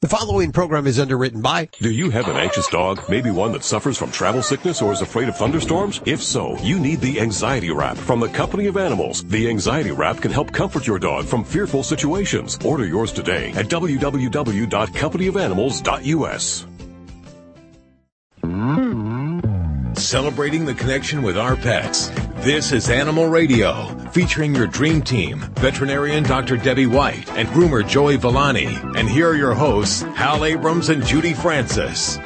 The following program is underwritten by. Do you have an anxious dog? Maybe one that suffers from travel sickness or is afraid of thunderstorms? If so, you need the Anxiety Wrap from the Company of Animals. The Anxiety Wrap can help comfort your dog from fearful situations. Order yours today at www.companyofanimals.us. Celebrating the connection with our pets. This is Animal Radio, featuring your dream team, veterinarian Dr. Debbie White and groomer Joey Villani. And here are your hosts, Hal Abrams and Judy Francis.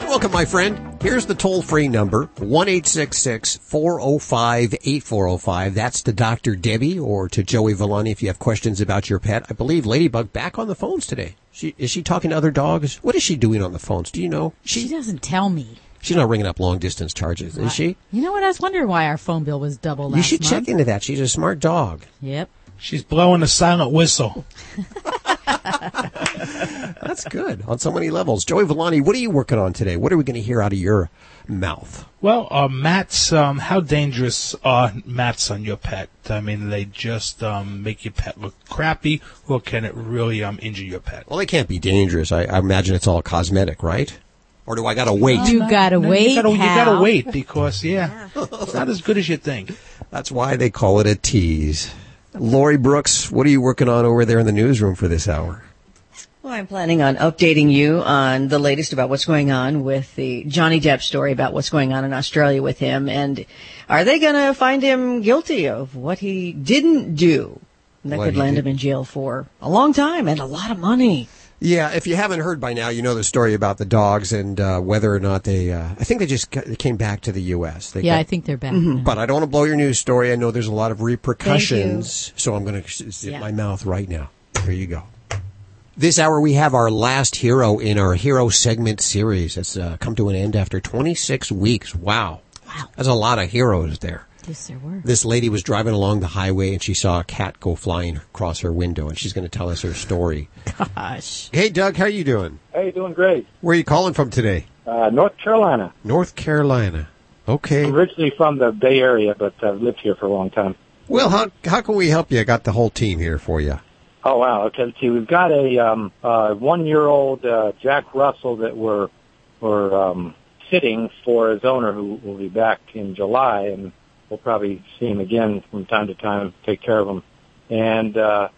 Welcome, my friend. Here's the toll free number, 1 405 8405. That's to Dr. Debbie or to Joey Villani if you have questions about your pet. I believe Ladybug back on the phones today. She, is she talking to other dogs? What is she doing on the phones? Do you know? She doesn't tell me. She's not ringing up long distance charges, is she? You know what? I was wondering why our phone bill was double last You should month. check into that. She's a smart dog. Yep. She's blowing a silent whistle. That's good on so many levels. Joey Villani, what are you working on today? What are we going to hear out of your mouth? Well, uh, mats, um, how dangerous are mats on your pet? I mean, they just um, make your pet look crappy, or can it really um, injure your pet? Well, they can't be dangerous. I, I imagine it's all cosmetic, right? Or do I got to wait? You gotta No, wait. You gotta, you gotta wait because, yeah, it's not as good as you think. That's why they call it a tease. Lori Brooks, what are you working on over there in the newsroom for this hour? Well, I'm planning on updating you on the latest about what's going on with the Johnny Depp story about what's going on in Australia with him. And are they going to find him guilty of what he didn't do? That What could land did- him in jail for a long time and a lot of money. Yeah, if you haven't heard by now, you know the story about the dogs and uh, whether or not they. Uh, I think they just ca- they came back to the U.S. They Yeah, got- I think they're back. Mm-hmm. But I don't want to blow your news story. I know there's a lot of repercussions, so I'm going to zip Yeah. my mouth right now. Here you go. This hour we have our last hero in our hero segment series. It's uh, come to an end after 26 weeks. Wow. Wow. There's a lot of heroes there. Yes, there were. This lady was driving along the highway and she saw a cat go flying across her window and she's going to tell us her story. Gosh. Hey Doug, how you doing? Hey, doing great. Where are you calling from today? Uh, North Carolina. North Carolina. Okay. I'm originally from the Bay Area, but I've lived here for a long time. Well, how how can we help you? I got the whole team here for you. Oh wow. Okay. Let's see. We've got a um, uh, one-year-old uh, Jack Russell that we're we're um, sitting for his owner, who will be back in July, and we'll probably see him again from time to time. Take care of him, and uh,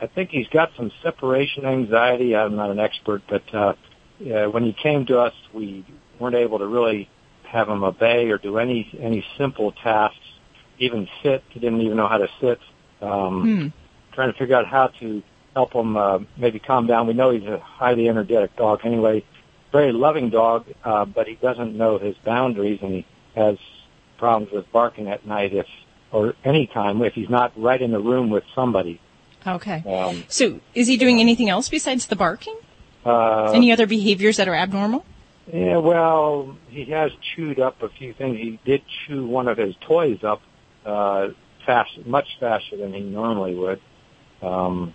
I think he's got some separation anxiety. I'm not an expert, but uh, uh, when he came to us, we weren't able to really have him obey or do any any simple tasks. Even sit, he didn't even know how to sit. Um, Trying to figure out how to help him uh, maybe calm down. We know he's a highly energetic dog anyway, very loving dog, uh, but he doesn't know his boundaries and he has problems with barking at night if or any time if he's not right in the room with somebody. Okay. Um, So is he doing anything else besides the barking? uh, Any other behaviors that are abnormal? Yeah, well, he has chewed up a few things. He did chew one of his toys up uh, fast, much faster than he normally would. Um,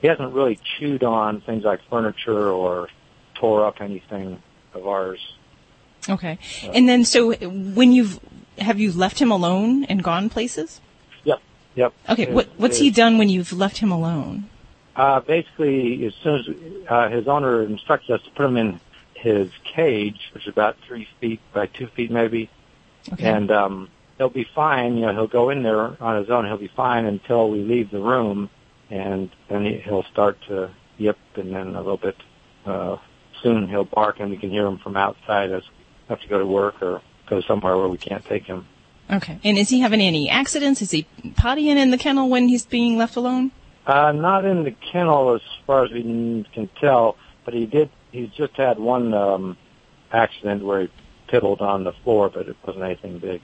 he hasn't really chewed on things like furniture or tore up anything of ours. Okay. And then so when you've have you left him alone and gone places? Yep, yep. Okay. His- What what's he done when you've left him alone? Uh, basically, as soon as uh, his owner instructs us to put him in his cage, which is about three feet by two feet maybe, Okay. and um, he'll be fine. You know, he'll go in there on his own. He'll be fine until we leave the room, and then he, he'll start to yip, and then a little bit uh, soon he'll bark, and we can hear him from outside as we have to go to work or go somewhere where we can't take him. Okay. And is he having any accidents? Is he pottying in the kennel when he's being left alone? Uh, not in the kennel as far as we can tell, but he did. He's just had one um, accident where he piddled on the floor, but it wasn't anything big.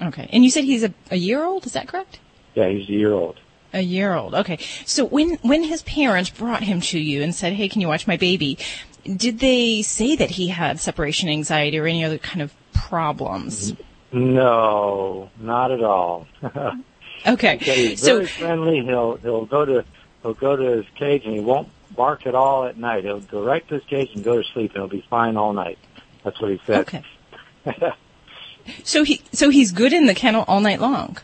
Okay. And you said he's a, a year old, is that correct? Yeah, he's a year old. A year old. Okay. So when when his parents brought him to you and said, "Hey, can you watch my baby?" Did they say that he had separation anxiety or any other kind of problems? No, not at all. Okay. Okay, he's So very friendly. He'll he'll go to he'll go to his cage and he won't bark at all at night. He'll go right to his cage and go to sleep and he'll be fine all night. That's what he said. okay. So he so he's good in the kennel all night long.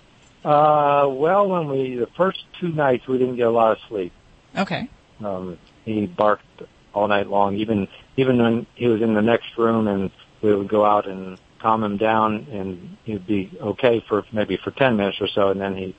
Uh, well, when we the first two nights we didn't get a lot of sleep. Okay. Um, he barked all night long. Even even when he was in the next room, and we would go out and calm him down, and he'd be okay for maybe for ten minutes or so, and then he'd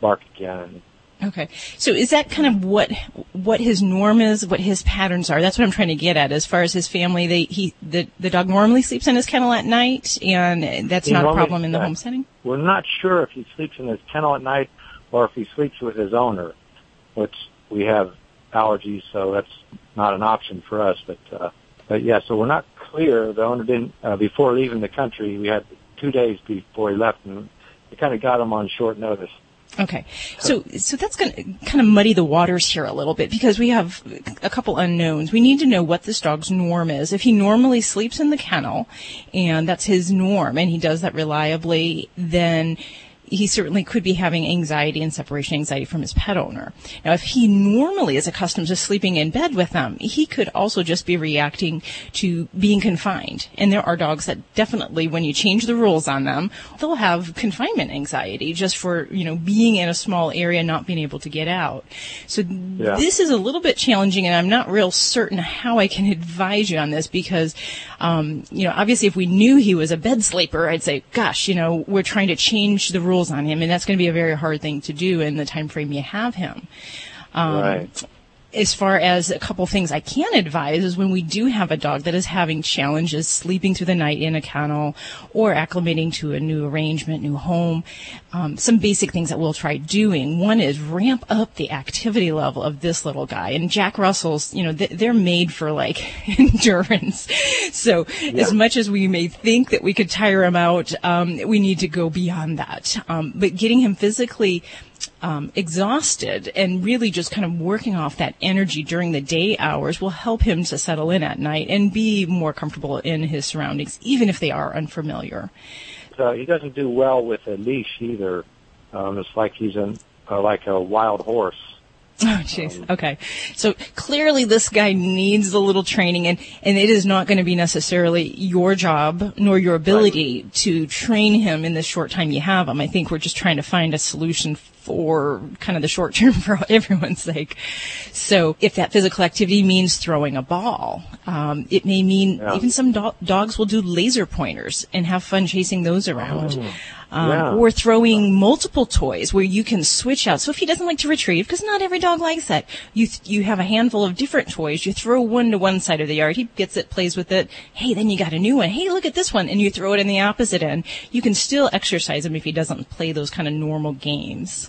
bark again. Okay. So is that kind of what what his norm is, what his patterns are? That's what I'm trying to get at. As far as his family, they he the the dog normally sleeps in his kennel at night, and that's He not a problem in the home setting. We're not sure if he sleeps in his kennel at night or if he sleeps with his owner, which we have allergies, so that's not an option for us. But uh, but yeah, so we're not clear. The owner didn't uh, before leaving the country. We had two days before he left, and we kind of got him on short notice. Okay. So, so that's going to kind of muddy the waters here a little bit because we have a couple unknowns. We need to know what this dog's norm is. If he normally sleeps in the kennel and that's his norm and he does that reliably, then he certainly could be having anxiety and separation anxiety from his pet owner. Now, if he normally is accustomed to sleeping in bed with them, he could also just be reacting to being confined. And there are dogs that definitely, when you change the rules on them, they'll have confinement anxiety just for, you know, being in a small area, not being able to get out. So Yeah. this is a little bit challenging and I'm not real certain how I can advise you on this because, um, you know, obviously if we knew he was a bed sleeper, I'd say, gosh, you know, we're trying to change the rules on him and that's going to be a very hard thing to do in the time frame you have him. Um, right. As far as a couple things I can advise is when we do have a dog that is having challenges sleeping through the night in a kennel or acclimating to a new arrangement, new home, um, some basic things that we'll try doing. One is ramp up the activity level of this little guy. And Jack Russell's, you know, th- they're made for like endurance. So as much as we may think that we could tire him out, um, we need to go beyond that. Um, but getting him physically um, exhausted and really just kind of working off that energy during the day hours will help him to settle in at night and be more comfortable in his surroundings, even if they are unfamiliar. So he doesn't do well with a leash either. Um, it's like he's an, uh, like a wild horse. Oh, jeez. Okay. So clearly this guy needs a little training and, and it is not going to be necessarily your job nor your ability to train him in the short time you have him. I think we're just trying to find a solution for kind of the short term for everyone's sake. So if that physical activity means throwing a ball, um, it may mean Yeah. even some do- dogs will do laser pointers and have fun chasing those around. Um, Oh. Yeah. Or throwing multiple toys where you can switch out. So if he doesn't like to retrieve, because not every dog likes that, you th- you have a handful of different toys. You throw one to one side of the yard. He gets it, plays with it. Hey, then you got a new one. Hey, look at this one, and you throw it in the opposite end. You can still exercise him if he doesn't play those kind of normal games.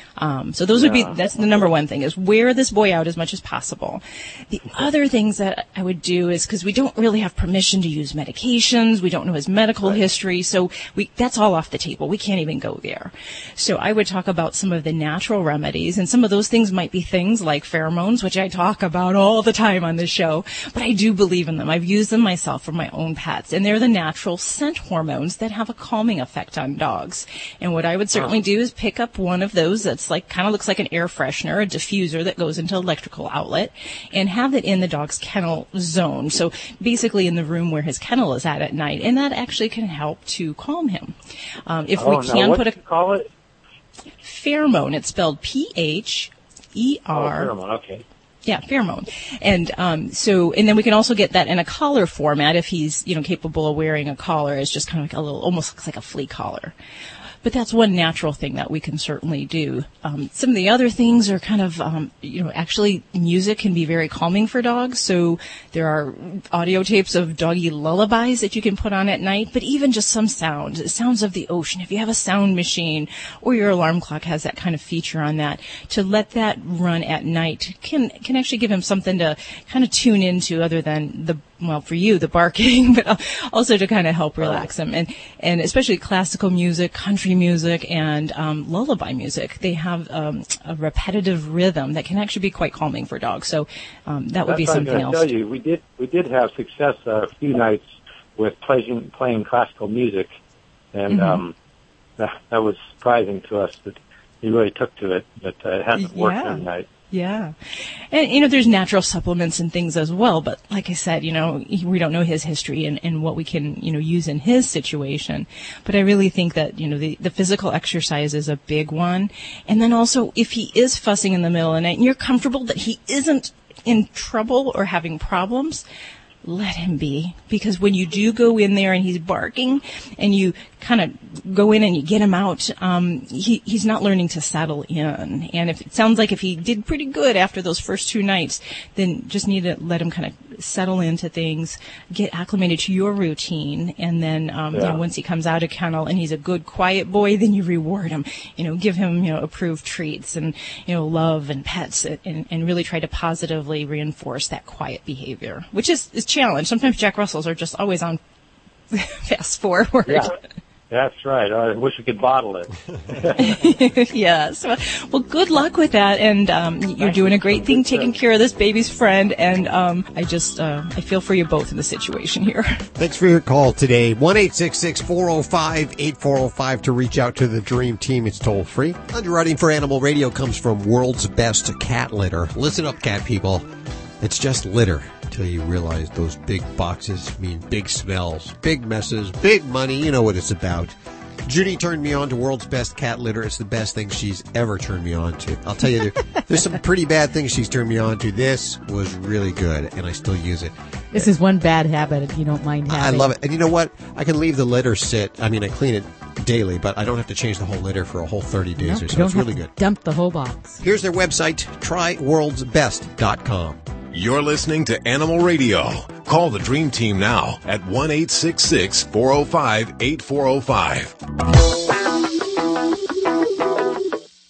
Um, so those would be that's the number one thing is wear this boy out as much as possible. The other things that I would do is because we don't really have permission to use medications, we don't know his medical history, so we that's all off the table. We can't even go there. So I would talk about some of the natural remedies, and some of those things might be things like pheromones, which I talk about all the time on this show. But I do believe in them. I've used them myself for my own pets, and they're the natural scent hormones that have a calming effect on dogs. And what I would certainly do is pick up one of those that's like kind of looks like an air freshener, a diffuser that goes into electrical outlet, and have it in the dog's kennel zone. So basically in the room where his kennel is at at night, and that actually can help to calm him. Um, if oh, we can put a call it? pheromone, it's spelled P H E Oh, pheromone. Okay. yeah, pheromone. And um, so, and then we can also get that in a collar format if he's, you know, capable of wearing a collar. It's just kind of like a little, almost looks like a flea collar. But that's one natural thing that we can certainly do. Um, some of the other things are kind of, um, you know, actually music can be very calming for dogs. So there are audio tapes of doggy lullabies that you can put on at night, but even just some sounds, sounds of the ocean. If you have a sound machine or your alarm clock has that kind of feature on that, to let that run at night can, can actually give him something to kind of tune into other than the well, for you, the barking, but also to kind of help relax them. And, and especially classical music, country music, and um, lullaby music. They have um, a repetitive rhythm that can actually be quite calming for dogs. So um, that would That's be what I was something else. tell you. We did we did have success uh, a few nights with playing playing classical music, and Mm-hmm. um, that, that was surprising to us that he really took to it. But uh, it hasn't worked Yeah. night. Yeah. And, you know, there's natural supplements and things as well, but like I said, you know, we don't know his history and, and what we can, you know, use in his situation. But I really think that, you know, the, the physical exercise is a big one. And then also, if he is fussing in the middle of the night and you're comfortable that he isn't in trouble or having problems, let him be. Because when you do go in there and he's barking and you kind of go in and you get him out, um, he, he's not learning to settle in. And if it sounds like if he did pretty good after those first two nights, then just need to let him kind of settle into things, get acclimated to your routine. And then, um, you know, once he comes out of kennel and he's a good, quiet boy, then you reward him, you know, give him, you know, approved treats and, you know, love and pets and, and really try to positively reinforce that quiet behavior, which is, is challenge. Sometimes Jack Russells are just always on fast forward. Yeah. That's right. I wish we could bottle it. yes. Well, well, good luck with that. And um, you're doing a great thing taking care of this baby's friend. And um, I just, uh, I feel for you both in the situation here. Thanks for your call today. 1 405 8405 to reach out to the Dream Team. It's toll free. Underwriting for Animal Radio comes from World's Best Cat Litter. Listen up, cat people. It's just litter until you realize those big boxes mean big smells, big messes, big money. You know what it's about. Judy turned me on to World's Best Cat Litter. It's the best thing she's ever turned me on to. I'll tell you, there, there's some pretty bad things she's turned me on to. This was really good, and I still use it. This is one bad habit if you don't mind having. I love it. And you know what? I can leave the litter sit. I mean, I clean it daily, but I don't have to change the whole litter for a whole 30 days you or so. It's really good. Dump the whole box. Here's their website, tryworldsbest.com. You're listening to Animal Radio. Call the Dream Team now at 1 405 8405.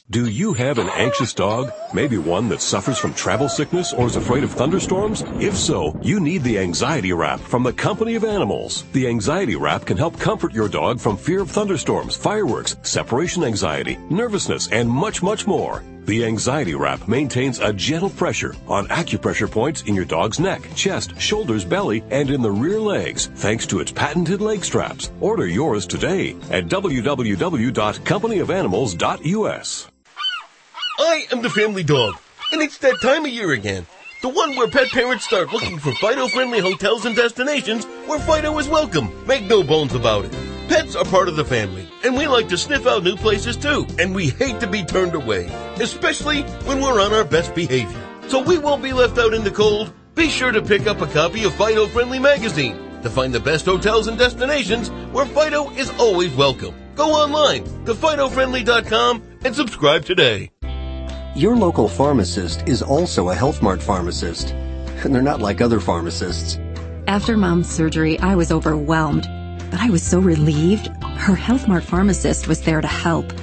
Do you have an anxious dog? Maybe one that suffers from travel sickness or is afraid of thunderstorms? If so, you need the Anxiety Wrap from the Company of Animals. The Anxiety Wrap can help comfort your dog from fear of thunderstorms, fireworks, separation anxiety, nervousness, and much, much more. The Anxiety Wrap maintains a gentle pressure on acupressure points in your dog's neck, chest, shoulders, belly, and in the rear legs, thanks to its patented leg straps. Order yours today at www.companyofanimals.us. I am the family dog, and it's that time of year again. The one where pet parents start looking for Fido-friendly hotels and destinations where Fido is welcome. Make no bones about it. Pets are part of the family, and we like to sniff out new places too, and we hate to be turned away, especially when we're on our best behavior. So we won't be left out in the cold. Be sure to pick up a copy of Fido Friendly magazine to find the best hotels and destinations where Fido is always welcome. Go online to FidoFriendly.com and subscribe today. Your local pharmacist is also a Health Mart pharmacist, and they're not like other pharmacists. After mom's surgery, I was overwhelmed, but I was so relieved. Her Health Mart pharmacist was there to help.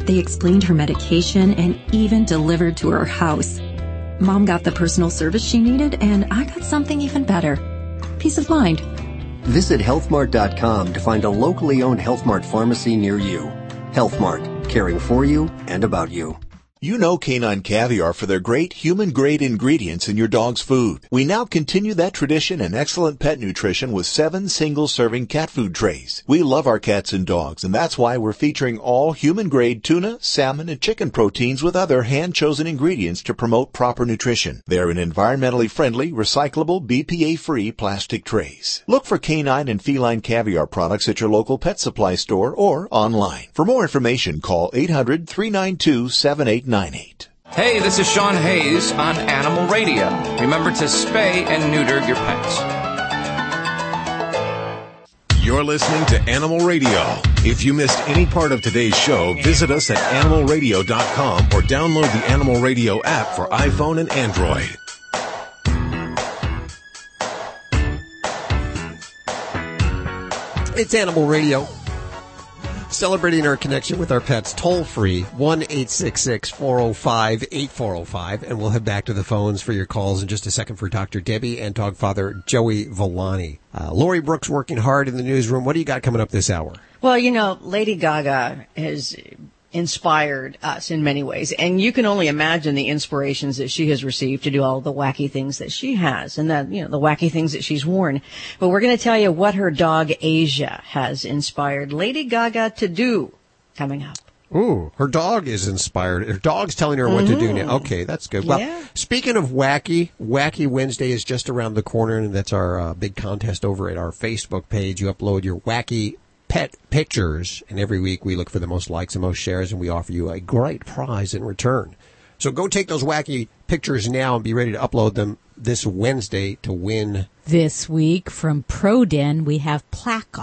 They explained her medication and even delivered to her house. Mom got the personal service she needed, and I got something even better. Peace of mind. Visit healthmart.com to find a locally owned Health Mart pharmacy near you. Health Mart, caring for you and about you. You know Canine Caviar for their great human grade ingredients in your dog's food. We now continue that tradition and excellent pet nutrition with seven single serving cat food trays. We love our cats and dogs and that's why we're featuring all human grade tuna, salmon, and chicken proteins with other hand chosen ingredients to promote proper nutrition. They're in environmentally friendly, recyclable, BPA free plastic trays. Look for canine and feline caviar products at your local pet supply store or online. For more information, call 800 392 7898. Hey, this is Sean Hayes on Animal Radio. Remember to spay and neuter your pets. You're listening to Animal Radio. If you missed any part of today's show, visit us at animalradio.com or download the Animal Radio app for iPhone and Android. It's Animal Radio. Celebrating our connection with our pets toll free, 1 405 8405. And we'll head back to the phones for your calls in just a second for Dr. Debbie and dog father Joey Villani. Uh, Lori Brooks working hard in the newsroom. What do you got coming up this hour? Well, you know, Lady Gaga has inspired us in many ways, and you can only imagine the inspirations that she has received to do all the wacky things that she has, and that you know the wacky things that she's worn. But we're going to tell you what her dog Asia has inspired Lady Gaga to do coming up. Ooh, her dog is inspired. Her dog's telling her what to do now. Okay, that's good. Well, Yeah. speaking of wacky, Wacky Wednesday is just around the corner, and that's our uh, big contest over at our Facebook page. You upload your wacky pet pictures, and every week we look for the most likes and most shares, and we offer you a great prize in return. So go take those wacky pictures now and be ready to upload them this Wednesday to win This week from ProDen, we have Plaque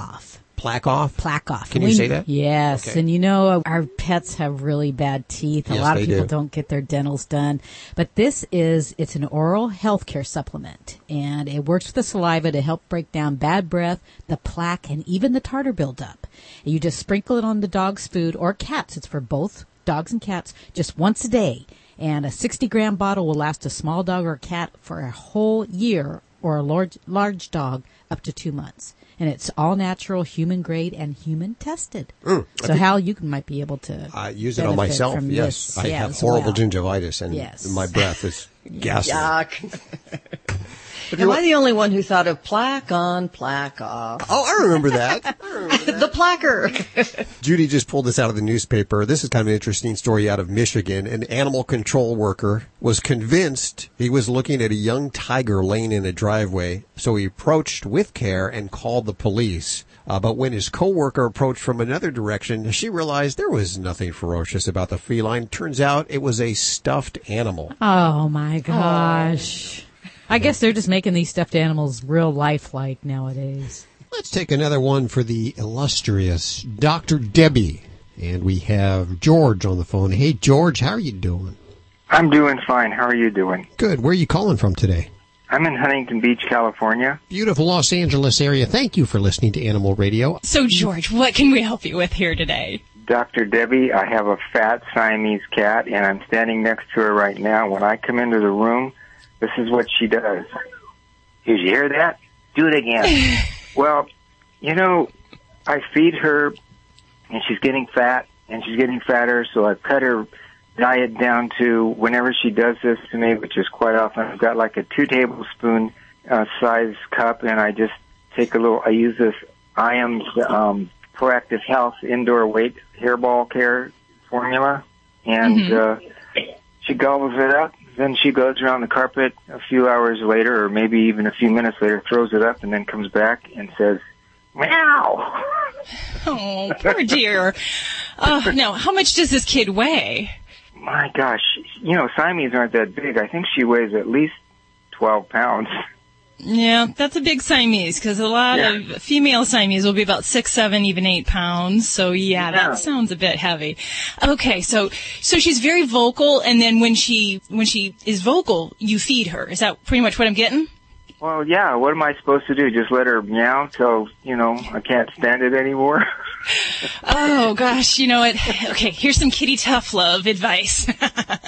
Plaque off. Plaque Off. Can you We- say that? Yes. Okay. And you know, our pets have really bad teeth. A Yes, lot of people do. not get their dentals done. But this is, it's an oral healthcare supplement and it works with the saliva to help break down bad breath, the plaque, and even the tartar buildup. You just sprinkle it on the dog's food or cats. It's for both dogs and cats just once a day. And a 60 gram bottle will last a small dog or cat for a whole year or a large, large dog up to two months. And it's all natural, human grade, and human tested. Mm, so, think- Hal, you might be able to I use it on myself. from Yes, this, I yeah, have horrible well. gingivitis, and Yes. my breath is gassy. Yuck. Am I the only one who thought of plaque on, plaque off? Oh, I remember that. the placker. Judy just pulled this out of the newspaper. This is kind of an interesting story out of Michigan. An animal control worker was convinced he was looking at a young tiger laying in a driveway, so he approached with care and called the police. Uh, but when his coworker approached from another direction, she realized there was nothing ferocious about the feline. Turns out it was a stuffed animal. Oh my gosh. I guess they're just making these stuffed animals real lifelike nowadays. Let's take another one for the illustrious Dr. Debbie. And we have George on the phone. Hey, George, how are you doing? I'm doing fine. How are you doing? Good. Where are you calling from today? I'm in Huntington Beach, California. Beautiful Los Angeles area. Thank you for listening to Animal Radio. So, George, what can we help you with here today? Dr. Debbie, I have a fat Siamese cat, and I'm standing next to her right now. When I come into the room, this is what she does. Did you hear that? Do it again. well, you know, I feed her, and she's getting fat, and she's getting fatter, so I've cut her diet down to whenever she does this to me, which is quite often, I've got like a two tablespoon uh, size cup, and I just take a little, I use this IAMS um, Proactive Health Indoor Weight Hairball Care formula, and Mhm. uh, she gobbles it up. Then she goes around the carpet a few hours later, or maybe even a few minutes later, throws it up, and then comes back and says, "Meow." Oh, poor dear. Uh, now, how much does this kid weigh? My gosh, you know Siamese aren't that big. I think she weighs at least twelve pounds. Yeah, that's a big Siamese because a lot Yeah. of female Siamese will be about six, seven, even eight pounds. So yeah, Yeah. that sounds a bit heavy. Okay, so so she's very vocal, and then when she when she is vocal, you feed her. Is that pretty much what I'm getting? Well, yeah. What am I supposed to do? Just let her meow till you know I can't stand it anymore? Oh gosh, you know what? Okay, here's some kitty tough love advice.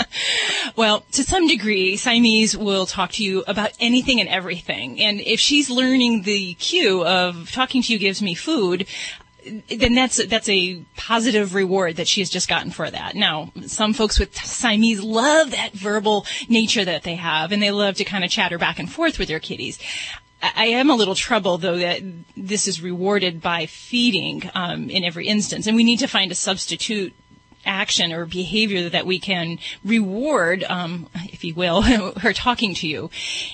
well, to some degree, Siamese will talk to you about anything and everything. And if she's learning the cue of talking to you gives me food, then that's that's a positive reward that she has just gotten for that. Now, some folks with Siamese love that verbal nature that they have, and they love to kind of chatter back and forth with their kitties. I am a little troubled though that this is rewarded by feeding um, in every instance, and we need to find a substitute action or behavior that we can reward, um, if you will, her talking to you,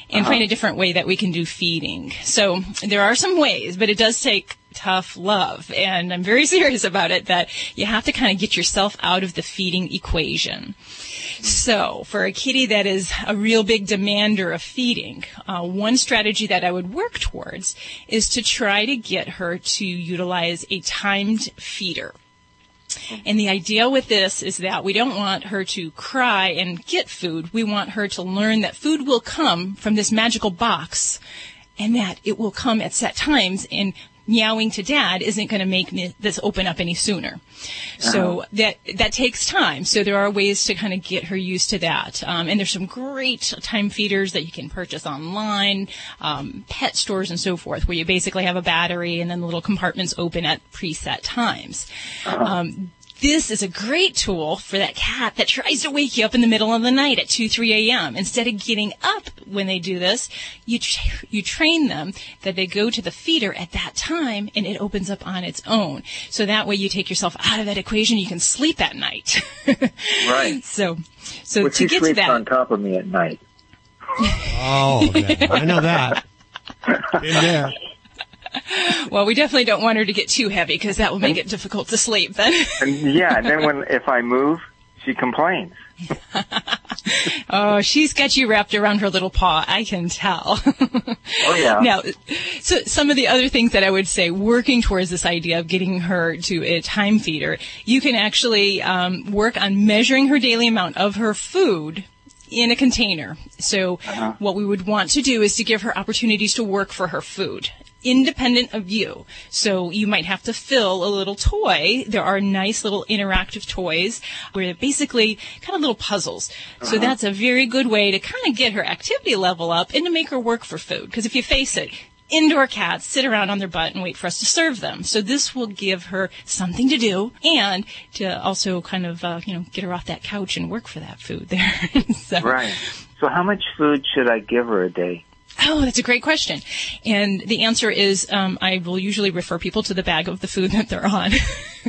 and find a different way that we can do feeding. So there are some ways, but it does take tough love, and I'm very serious about it. That you have to kind of get yourself out of the feeding equation. So, for a kitty that is a real big demander of feeding, uh, one strategy that I would work towards is to try to get her to utilize a timed feeder. Mm-hmm. And the idea with this is that we don't want her to cry and get food. We want her to learn that food will come from this magical box and that it will come at set times and meowing to dad isn't going to make me, this open up any sooner. So that that takes time. So there are ways to kind of get her used to that. Um, and there's some great time feeders that you can purchase online, um, pet stores and so forth, where you basically have a battery and then the little compartments open at preset times. Um, this is a great tool for that cat that tries to wake you up in the middle of the night at 2, 3 a.m. Instead of getting up when they do this, you, tra- you train them that they go to the feeder at that time and it opens up on its own. So that way you take yourself out of that equation. You can sleep at night. right. So, so But to get to that. on top of me at night. Oh, yeah, I know that. Been there. well, we definitely don't want her to get too heavy because that will make it difficult to sleep then. And yeah, and then when if I move, she complains. oh, she's got you wrapped around her little paw. I can tell. Oh yeah. Now, so some of the other things that I would say, working towards this idea of getting her to a time feeder, you can actually um, work on measuring her daily amount of her food in a container. So what we would want to do is to give her opportunities to work for her food. Independent of you. So you might have to fill a little toy. There are nice little interactive toys where they're basically kind of little puzzles. So that's a very good way to kind of get her activity level up and to make her work for food. Because if you face it, indoor cats sit around on their butt and wait for us to serve them. So this will give her something to do and to also kind of, uh, you know, get her off that couch and work for that food there. so, Right. So how much food should I give her a day? Oh, that's a great question. And the answer is um, I will usually refer people to the bag of the food that they're on.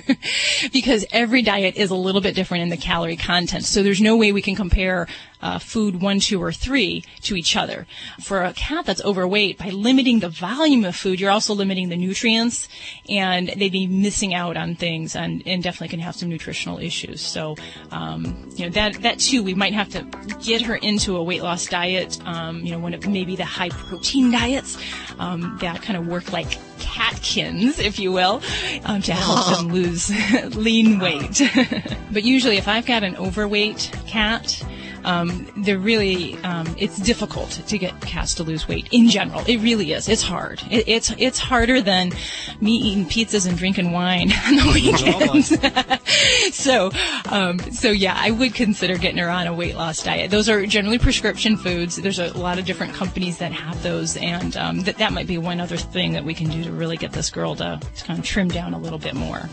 because every diet is a little bit different in the calorie content. So there's no way we can compare uh, food one, two, or three to each other. For a cat that's overweight, by limiting the volume of food, you're also limiting the nutrients, and they'd be missing out on things, and, and definitely can have some nutritional issues. So, um, you know, that that too, we might have to get her into a weight loss diet. Um, you know, one of maybe the high protein diets um, that kind of work like catkins, if you will, um, to help them lose lean weight. but usually, if I've got an overweight cat, um, they're really um, it's difficult to get cats to lose weight in general. It really is. It's hard. It, it's it's harder than me eating pizzas and drinking wine on the weekends. so um, so yeah, I would consider getting her on a weight loss diet. Those are generally prescription foods. There's a lot of different companies that have those, and um, that that might be one other thing that we can do to really get this girl to, to kind of trim down a little bit more.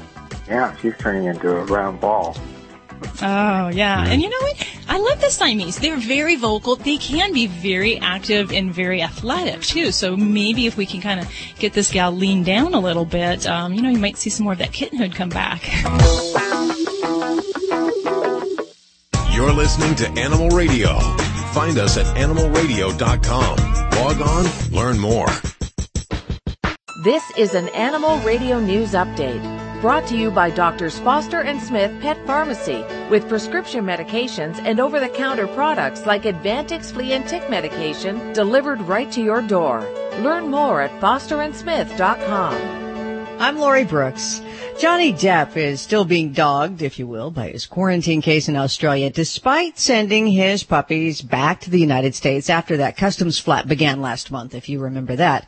Yeah, she's turning into a round ball. Oh, yeah. And you know what? I love the Siamese. They're very vocal. They can be very active and very athletic, too. So maybe if we can kind of get this gal leaned down a little bit, um, you know, you might see some more of that kittenhood come back. You're listening to Animal Radio. Find us at animalradio.com. Log on, learn more. This is an Animal Radio News Update brought to you by Doctors Foster and Smith Pet Pharmacy with prescription medications and over the counter products like Advantix flea and tick medication delivered right to your door. Learn more at fosterandsmith.com. I'm Lori Brooks. Johnny Depp is still being dogged, if you will, by his quarantine case in Australia, despite sending his puppies back to the United States after that customs flap began last month, if you remember that.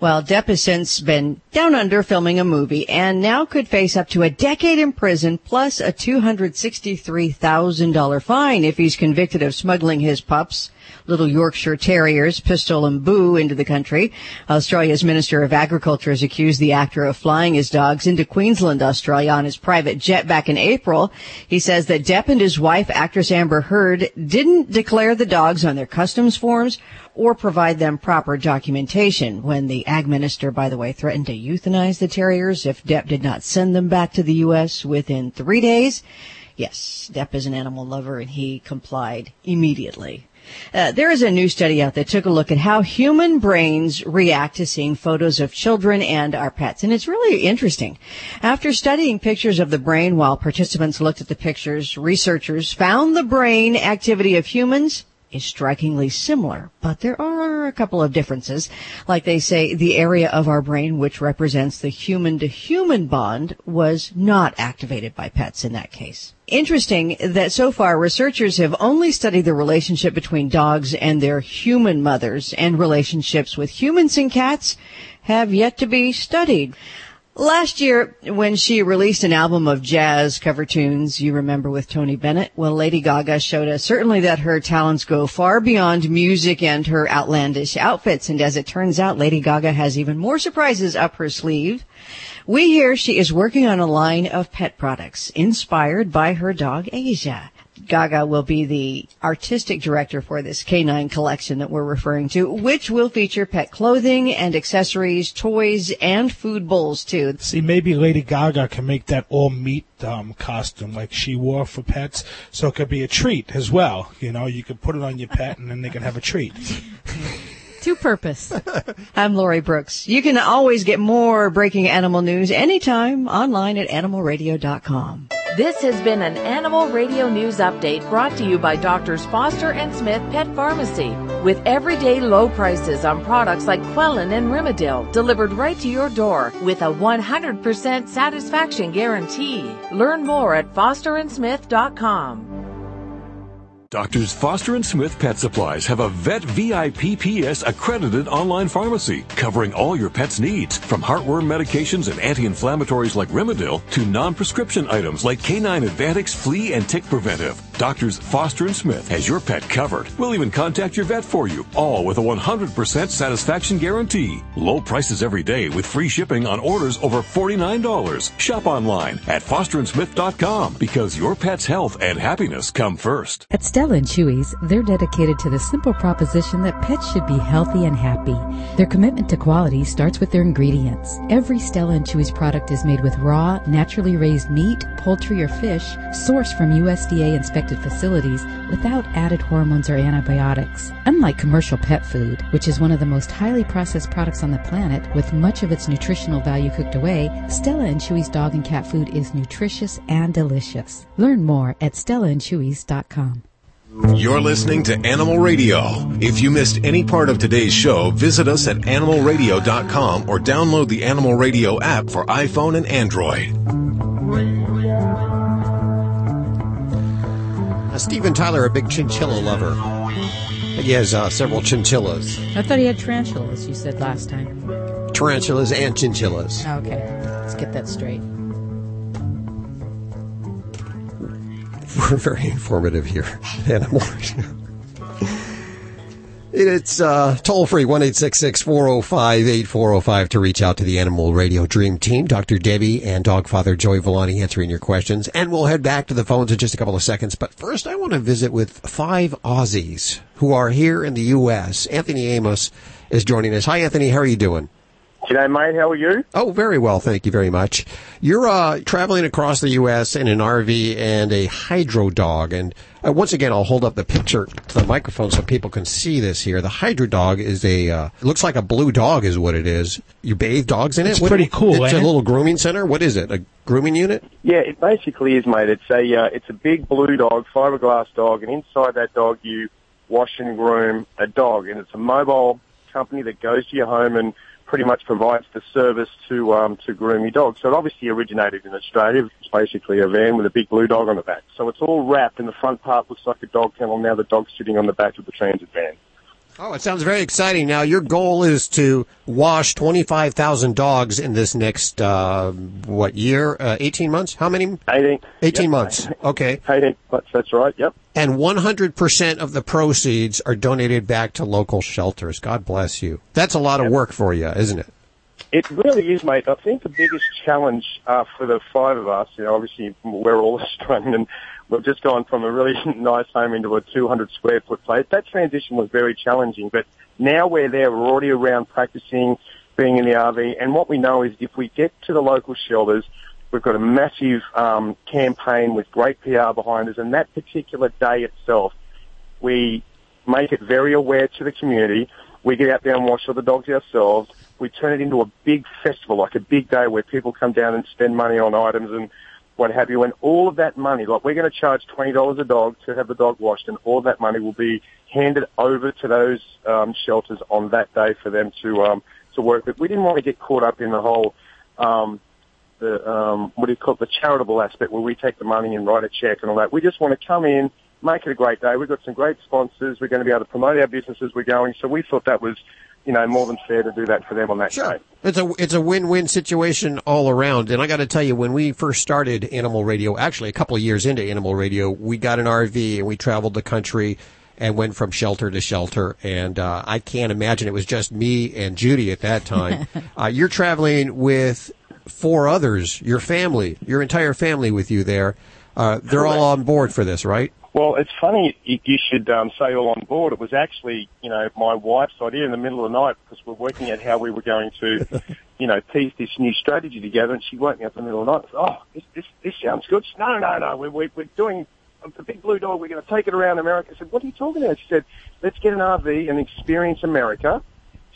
Well, Depp has since been down under filming a movie and now could face up to a decade in prison plus a $263,000 fine if he's convicted of smuggling his pups little Yorkshire Terriers, Pistol and Boo, into the country. Australia's Minister of Agriculture has accused the actor of flying his dogs into Queensland, Australia on his private jet back in April. He says that Depp and his wife, actress Amber Heard, didn't declare the dogs on their customs forms or provide them proper documentation when the ag minister, by the way, threatened to euthanize the terriers if Depp did not send them back to the U.S. within three days. Yes, Depp is an animal lover and he complied immediately. Uh, there is a new study out that took a look at how human brains react to seeing photos of children and our pets. And it's really interesting. After studying pictures of the brain while participants looked at the pictures, researchers found the brain activity of humans is strikingly similar, but there are a couple of differences. Like they say, the area of our brain which represents the human to human bond was not activated by pets in that case. Interesting that so far researchers have only studied the relationship between dogs and their human mothers and relationships with humans and cats have yet to be studied. Last year, when she released an album of jazz cover tunes, you remember with Tony Bennett, well, Lady Gaga showed us certainly that her talents go far beyond music and her outlandish outfits. And as it turns out, Lady Gaga has even more surprises up her sleeve. We hear she is working on a line of pet products inspired by her dog Asia. Gaga will be the artistic director for this canine collection that we're referring to, which will feature pet clothing and accessories, toys, and food bowls too. See, maybe Lady Gaga can make that all meat um, costume like she wore for pets, so it could be a treat as well. You know, you could put it on your pet, and then they can have a treat. To purpose. I'm Lori Brooks. You can always get more breaking animal news anytime online at animalradio.com. This has been an Animal Radio News Update brought to you by Doctors Foster and Smith Pet Pharmacy. With everyday low prices on products like Quellin and Rimadyl delivered right to your door with a 100% satisfaction guarantee. Learn more at fosterandsmith.com. Doctors Foster and Smith Pet Supplies have a Vet VIPPS accredited online pharmacy covering all your pet's needs, from heartworm medications and anti-inflammatories like Rimadyl to non-prescription items like Canine Advantix Flea and Tick Preventive. Doctors Foster and Smith has your pet covered. We'll even contact your vet for you, all with a 100% satisfaction guarantee. Low prices every day with free shipping on orders over $49. Shop online at fosterandsmith.com because your pet's health and happiness come first. At Stella and Chewy's, they're dedicated to the simple proposition that pets should be healthy and happy. Their commitment to quality starts with their ingredients. Every Stella and Chewy's product is made with raw, naturally raised meat, poultry, or fish sourced from USDA inspected facilities without added hormones or antibiotics. Unlike commercial pet food, which is one of the most highly processed products on the planet with much of its nutritional value cooked away, Stella and Chewy's dog and cat food is nutritious and delicious. Learn more at stellaandchewy's.com. You're listening to Animal Radio. If you missed any part of today's show, visit us at animalradio.com or download the Animal Radio app for iPhone and Android. Uh, Steven Tyler, a big chinchilla lover. He has uh, several chinchillas, I thought he had tarantulas, you said last time. tarantulas, and chinchillas. Okay, let's get that straight. We're very informative here. Animal. It's uh, toll free one eight six six four zero five eight four zero five to reach out to the Animal Radio Dream Team. Dr. Debbie and Dog Father Joey Villani answering your questions, and we'll head back to the phones in just a couple of seconds. But first, I want to visit with five Aussies who are here in the U.S. Anthony Amos is joining us. Hi, Anthony. How are you doing? G'day, mate. How are you? Oh, very well. Thank you very much. You're uh, traveling across the U.S. in an RV and a hydro dog. And uh, once again, I'll hold up the picture to the microphone so people can see this here. The hydro dog is a, uh, looks like a blue dog is what it is. You bathe dogs in it? It's What- pretty cool, It's ain't a little grooming center? What is it? A grooming unit? Yeah, it basically is, mate. It's a uh, it's a big blue dog, fiberglass dog, and inside that dog you wash and groom a dog, and it's a mobile company that goes to your home and pretty much provides the service to um, to groom your dog. So it obviously originated in Australia. It's basically a van with a big blue dog on the back. So it's all wrapped, and the front part looks like a dog kennel. Now the dog's sitting on the back of the transit van. Oh, it sounds very exciting. Now, your goal is to wash 25,000 dogs in this next, uh, what year? Uh, 18 months? How many? 18. 18 Yep. months. Okay. 18 months, that's right, yep. And 100% of the proceeds are donated back to local shelters. God bless you. That's a lot of work for you, isn't it? It really is, mate. I think the biggest challenge uh, for the five of us, you know, obviously we're all Australian and we've just gone from a really nice home into a 200 square foot place. That transition was very challenging, but now we're there. We're already around practicing being in the RV. And what we know is if we get to the local shelters, we've got a massive um, campaign with great PR behind us. And that particular day itself, we make it very aware to the community. We get out there and wash all the dogs ourselves. We turn it into a big festival, like a big day where people come down and spend money on items and what have you. And all of that money, like we're going to charge $20 a dog to have the dog washed and all that money will be handed over to those um, shelters on that day for them to, um, to work with. We didn't want to get caught up in the whole, um, the, um, what do you call it, the charitable aspect where we take the money and write a check and all that. We just want to come in, make it a great day. We've got some great sponsors. We're going to be able to promote our businesses we're going. So we thought that was, you know, more than fair to do that for them on that day. It's a it's a win-win situation all around. And I got to tell you, when we first started Animal Radio, actually a couple of years into Animal Radio, we got an RV and we traveled the country and went from shelter to shelter. And uh, I can't imagine it was just me and Judy at that time. uh, you're traveling with four others, your family, your entire family with you there. Uh, they're all on board for this, right? Well, it's funny you, should um, say all on board. It was actually, you know, my wife's idea in the middle of the night because we're working out how we were going to, you know, piece this new strategy together. And she woke me up in the middle of the night. and said, Oh, this this, this sounds good. Said, no, no, no. We're we're, we're doing the big blue dog. We're going to take it around America. I said, What are you talking about? She said, Let's get an RV and experience America,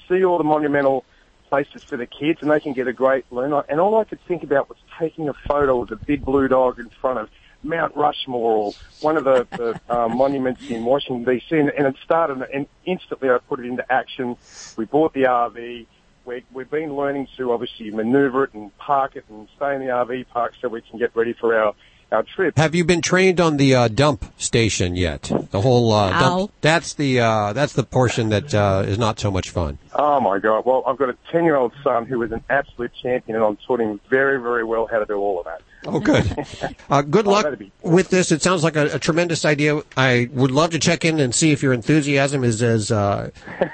see all the monumental place just for the kids, and they can get a great learn. And all I could think about was taking a photo of the big blue dog in front of Mount Rushmore or one of the, the uh, monuments in Washington D.C. And, and it started, and instantly I put it into action. We bought the RV. We, we've been learning to obviously maneuver it and park it and stay in the RV park so we can get ready for our our trip. Have you been trained on the uh, dump station yet? The whole uh, dump. That's the uh, that's the portion that uh, is not so much fun. Oh my God! Well, I've got a ten-year-old son who is an absolute champion, and I'm taught him very, very well how to do all of that. Oh, good. Uh, good Oh, luck that'd be with this. It sounds like a, a tremendous idea. I would love to check in and see if your enthusiasm is as. Uh,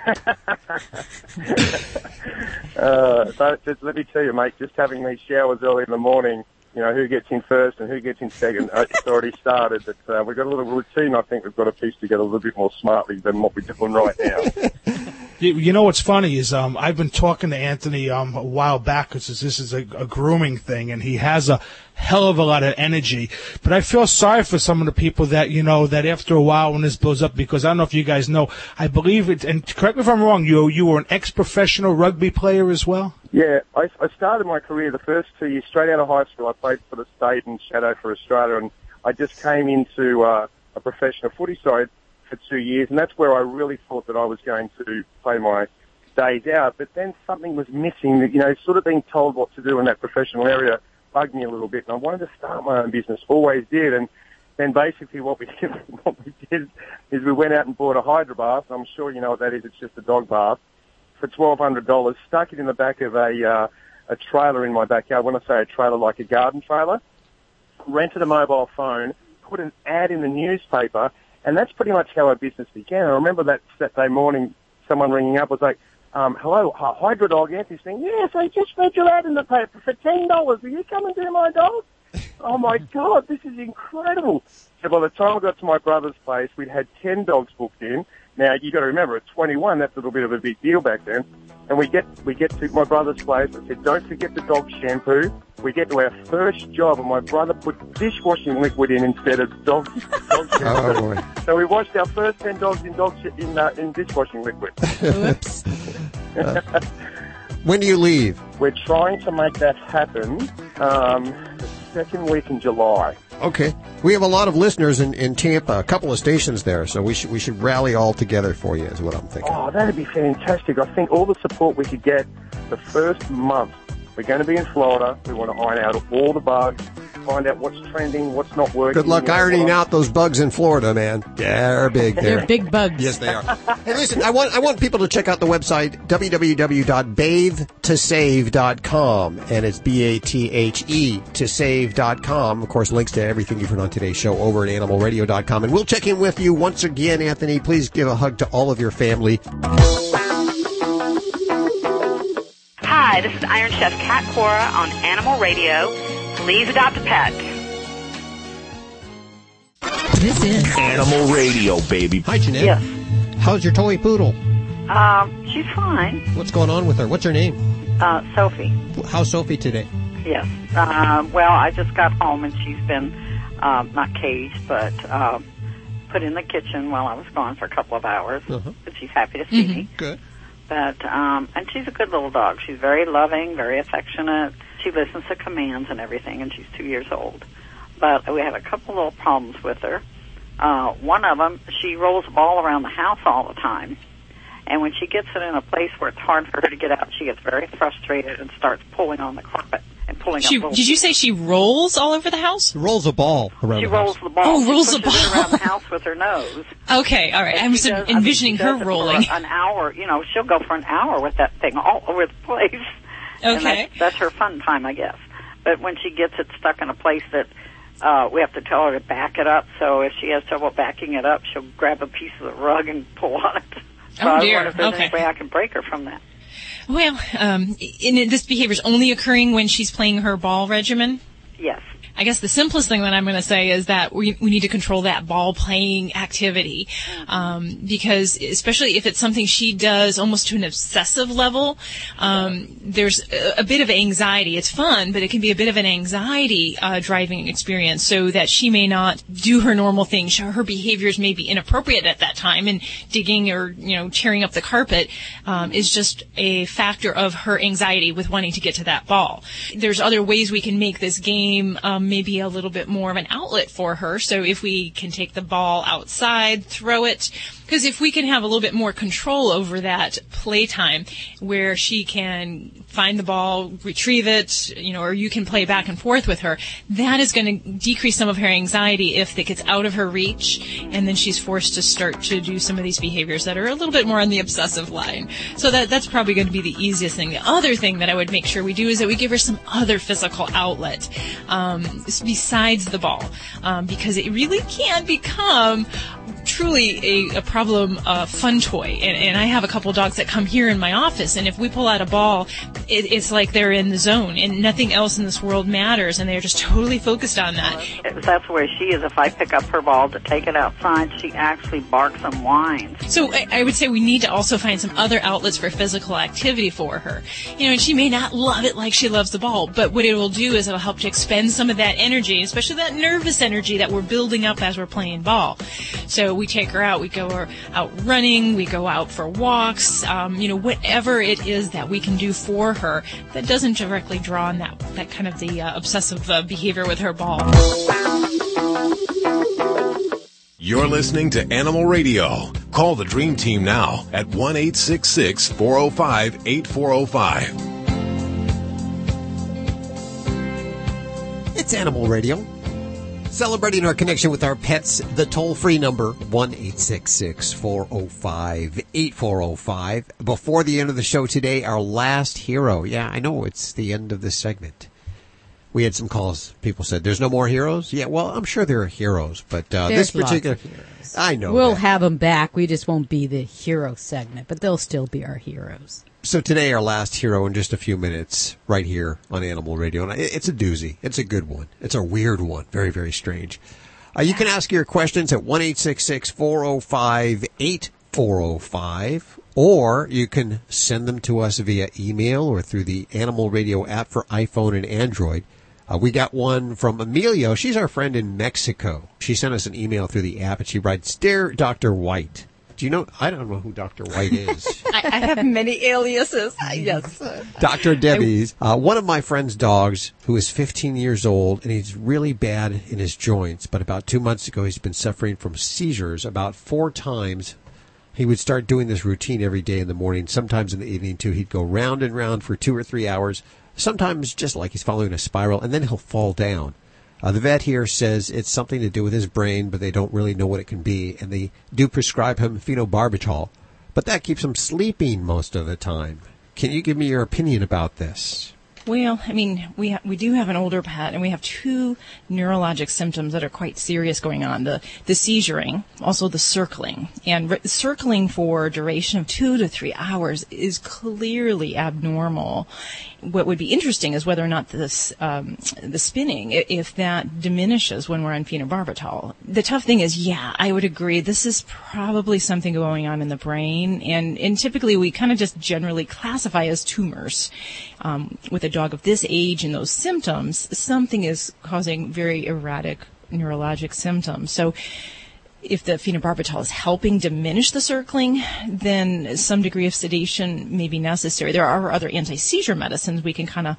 Uh, so just let me tell you, mate, just having these showers early in the morning, you know, who gets in first and who gets in second, uh, it's already started. But uh, we've got a little routine. I think we've got to piece together a little bit more smartly than what we're doing right now. You, know what's funny is um, I've been talking to Anthony um, a while back because this is a, a grooming thing, and he has a hell of a lot of energy. But I feel sorry for some of the people that you know that after a while when this blows up, because I don't know if you guys know, I believe it. And correct me if I'm wrong. You you were an ex-professional rugby player as well. Yeah, I, I started my career the first two years straight out of high school. I played for the state and shadow for Australia, and I just came into uh, a professional footy side for two years, and that's where I really thought that I was going to play my days out. But then something was missing. That, you know, sort of being told what to do in that professional area bugged me a little bit, and I wanted to start my own business. Always did, and then basically what we did, what we did is we went out and bought a hydro bath. I'm sure you know what that is. It's just a dog bath for twelve hundred dollars. Stuck it in the back of a uh, a trailer in my backyard. When I say a trailer, like a garden trailer. Rented a mobile phone, put an ad in the newspaper, and that's pretty much how our business began. I remember that Saturday morning, someone ringing up was like, um, "Hello, Hy- Hydro Dog." Anthony saying, "Yes, I just read your ad in the paper for ten dollars. Will you come and do my dog?" oh my God, this is incredible. So by the time I got to my brother's place, we'd had 10 dogs booked in. Now, you got to remember, at 21, that's a little bit of a big deal back then. And we get, we get to my brother's place. I said, don't forget the dog shampoo. We get to our first job and my brother put dishwashing liquid in instead of dog, dog. Oh, boy. So we washed our first 10 dogs in dog, sh- in, uh, in dishwashing liquid. Whoops. when do you leave? We're trying to make that happen, um, the second week in July. Okay. We have a lot of listeners in, in Tampa, a couple of stations there, so we should we should rally all together for you, is what I'm thinking. Oh, that'd be fantastic. I think all the support we could get the first month. We're going to be in Florida. We want to iron out all the bugs, find out what's trending, what's not working. Good luck ironing out those bugs in Florida, man. They're big there. They're big bugs. Yes, they are. Hey, listen, I want I want people to check out the website www.bathe2save.com, and it's B A T H E to save.com. Of course, links to everything you've heard on today's show over at animalradio.com. And we'll check in with you once again, Anthony. Please give a hug to all of your family. Hi, this is Iron Chef Cat Cora on Animal Radio. Please adopt a pet. This is Animal Radio, baby. Hi, Jeanette. Yes. How's your toy poodle? Um, she's fine. What's going on with her? What's her name? Uh, Sophie. How's Sophie today? Yes. Uh, well, I just got home and she's been um, not caged, but um, put in the kitchen while I was gone for a couple of hours. Uh-huh. But she's happy to see me. Good. But um, and she's a good little dog. She's very loving, very affectionate. She listens to commands and everything, and she's two years old. But we have a couple little problems with her. Uh, one of them, she rolls the ball around the house all the time. And when she gets it in a place where it's hard for her to get out, she gets very frustrated and starts pulling on the carpet and pulling She, up little did you say she rolls all over the house? Rolls a ball around She the rolls house. the ball. Oh, She rolls the pushes it ball. around the house with her nose. Okay, all right. I And was she does- I mean, envisioning she her does it for rolling. an hour. You know, she'll go for an hour with that thing all over the place. And Okay. that's, that's her fun time, I guess. But when she gets it stuck in a place that uh, we have to tell her to back it up, so if she has trouble backing it up, she'll grab a piece of the rug and pull on it. So Oh, I dear. wonder if there's Okay. any way I can break her from that. Well, um, this behavior is only occurring when she's playing her ball regimen. Yes. I guess the simplest thing that I'm going to say is that we, we need to control that ball playing activity. Um, because especially if it's something she does almost to an obsessive level, um, there's a, a bit of anxiety. It's fun, but it can be a bit of an anxiety uh, driving experience so that she may not do her normal things. Her behaviors may be inappropriate at that time and digging or, you know, tearing up the carpet um, is just a factor of her anxiety with wanting to get to that ball. There's other ways we can make this game um, maybe a little bit more of an outlet for her. So if we can take the ball outside, throw it, because if we can have a little bit more control over that playtime where she can find the ball, retrieve it, you know, or you can play back and forth with her, that is going to decrease some of her anxiety if it gets out of her reach and then she's forced to start to do some of these behaviors that are a little bit more on the obsessive line. So that, that's probably going to be the easiest thing. The other thing that I would make sure we do is that we give her some other physical outlet, um, besides the ball, um, because it really can become truly a, a problem uh, fun toy and, and i have a couple dogs that come here in my office and if we pull out a ball it, it's like they're in the zone and nothing else in this world matters and they're just totally focused on that That's where she is. If I pick up her ball to take it outside, she actually barks and whines. So I, I would say we need to also find some other outlets for physical activity for her. You know, and she may not love it like she loves the ball, but what it will do is it'll help to expend some of that energy, especially that nervous energy that we're building up as we're playing ball. So we take her out, we go her out running, we go out for walks, um, you know, whatever it is that we can do for her that doesn't directly draw on that, that kind of the uh, obsessive uh, behavior with her ball. You're listening to Animal Radio. Call the Dream Team now at 1 405 8405. It's Animal Radio. Celebrating our connection with our pets, the toll free number, 1 405 8405. Before the end of the show today, our last hero. Yeah, I know it's the end of this segment. We had some calls. People said, there's no more heroes? Yeah, well, I'm sure there are heroes, but uh, this particular. lots of heroes. I know. We'll that. have them back. We just won't be the hero segment, but they'll still be our heroes. So today, our last hero in just a few minutes, right here on Animal Radio, and it's a doozy. It's a good one. It's a weird one. Very, very strange. Uh, you can ask your questions at one eight six six four zero five eight four zero five, or you can send them to us via email or through the Animal Radio app for iPhone and Android. Uh, we got one from Emilio. She's our friend in Mexico. She sent us an email through the app, and she writes, "Dear Doctor White." Do you know? I don't know who Doctor White is. I, I have many aliases. Yes. Dr. Debbie's, uh, one of my friend's dogs who is 15 years old and he's really bad in his joints, but about two months ago he's been suffering from seizures about four times. He would start doing this routine every day in the morning, sometimes in the evening too. He'd go round and round for two or three hours, sometimes just like he's following a spiral, and then he'll fall down. Uh, the vet here says it's something to do with his brain, but they don't really know what it can be, and they do prescribe him phenobarbital, but that keeps him sleeping most of the time. Can you give me your opinion about this? Well, I mean, we ha- we do have an older pet, and we have two neurologic symptoms that are quite serious going on: the the seizuring, also the circling. And re- circling for duration of two to three hours is clearly abnormal. What would be interesting is whether or not this um, the spinning, if that diminishes when we're on phenobarbital. The tough thing is, yeah, I would agree. This is probably something going on in the brain, and and typically we kind of just generally classify as tumors. Um, with a dog of this age and those symptoms, something is causing very erratic neurologic symptoms. So if the phenobarbital is helping diminish the circling, then some degree of sedation may be necessary. There are other anti-seizure medicines we can kind of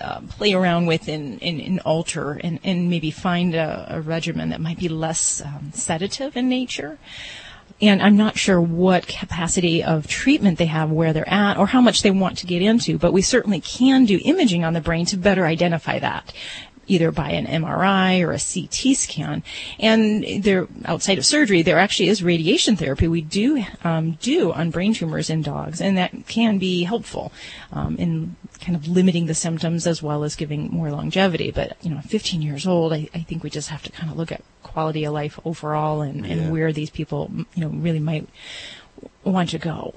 uh, play around with and, and, and alter and, and maybe find a, a regimen that might be less um, sedative in nature. And I'm not sure what capacity of treatment they have where they're at or how much they want to get into, but we certainly can do imaging on the brain to better identify that either by an MRI or a CT scan. And there, outside of surgery, there actually is radiation therapy we do um, do on brain tumors in dogs, and that can be helpful um, in kind of limiting the symptoms as well as giving more longevity. But you know, 15 years old, I, I think we just have to kind of look at quality of life overall and, Yeah. and where these people, you know, really might want to go.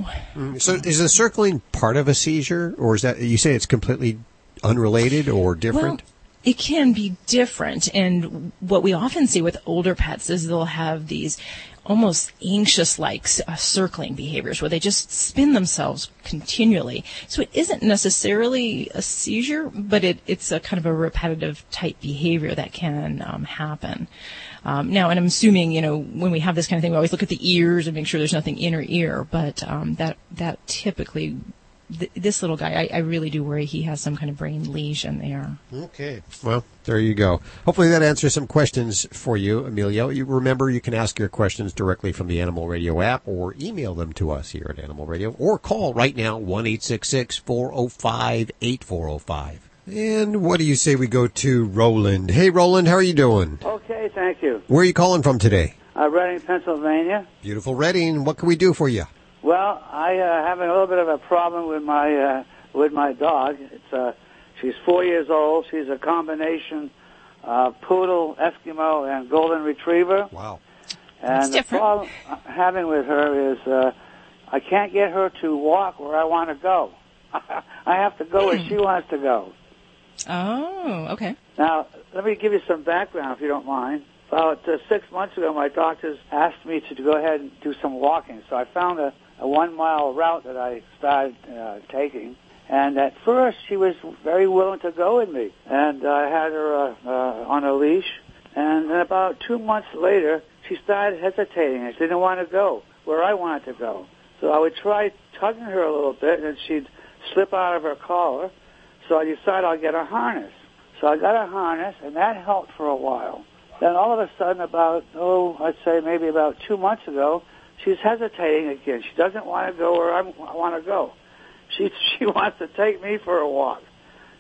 So is the circling part of a seizure, or is that you say it's completely unrelated or different? Well, it can be different. And what we often see with older pets is they'll have these almost anxious like uh, circling behaviors where they just spin themselves continually. So it isn't necessarily a seizure, but it, it's a kind of a repetitive type behavior that can um, happen. Um, now, and I'm assuming, you know, when we have this kind of thing, we always look at the ears and make sure there's nothing in her ear, but um, that that typically th- this little guy, I, I really do worry he has some kind of brain lesion there. Okay. Well, there you go. Hopefully that answers some questions for you, Emilio. You remember you can ask your questions directly from the Animal Radio app or email them to us here at Animal Radio or call right now 1-866-405-8405. And what do you say we go to Roland? Hey Roland, how are you doing? Okay, thank you. Where are you calling from today? Uh, Reading, Pennsylvania. Beautiful Reading. What can we do for you? Well, I uh, have a little bit of a problem with my uh, with my dog. It's uh, she's four years old. She's a combination uh, poodle, Eskimo, and golden retriever. Wow. And the problem I'm having with her is uh, I can't get her to walk where I want to go. I have to go where she wants to go. Oh, okay. Now, let me give you some background if you don't mind. About uh, six months ago, my doctors asked me to go ahead and do some walking. So I found a, a one mile route that I started uh, taking. And at first, she was very willing to go with me. And I had her uh, uh, on a leash. And then about two months later, she started hesitating. She didn't want to go where I wanted to go. So I would try tugging her a little bit, and she'd slip out of her collar. So I decided I'll get a harness. So I got a harness, and that helped for a while. Then all of a sudden, about, oh, I'd say maybe about two months ago, she's hesitating again. She doesn't want to go where I'm, I want to go. She, she wants to take me for a walk.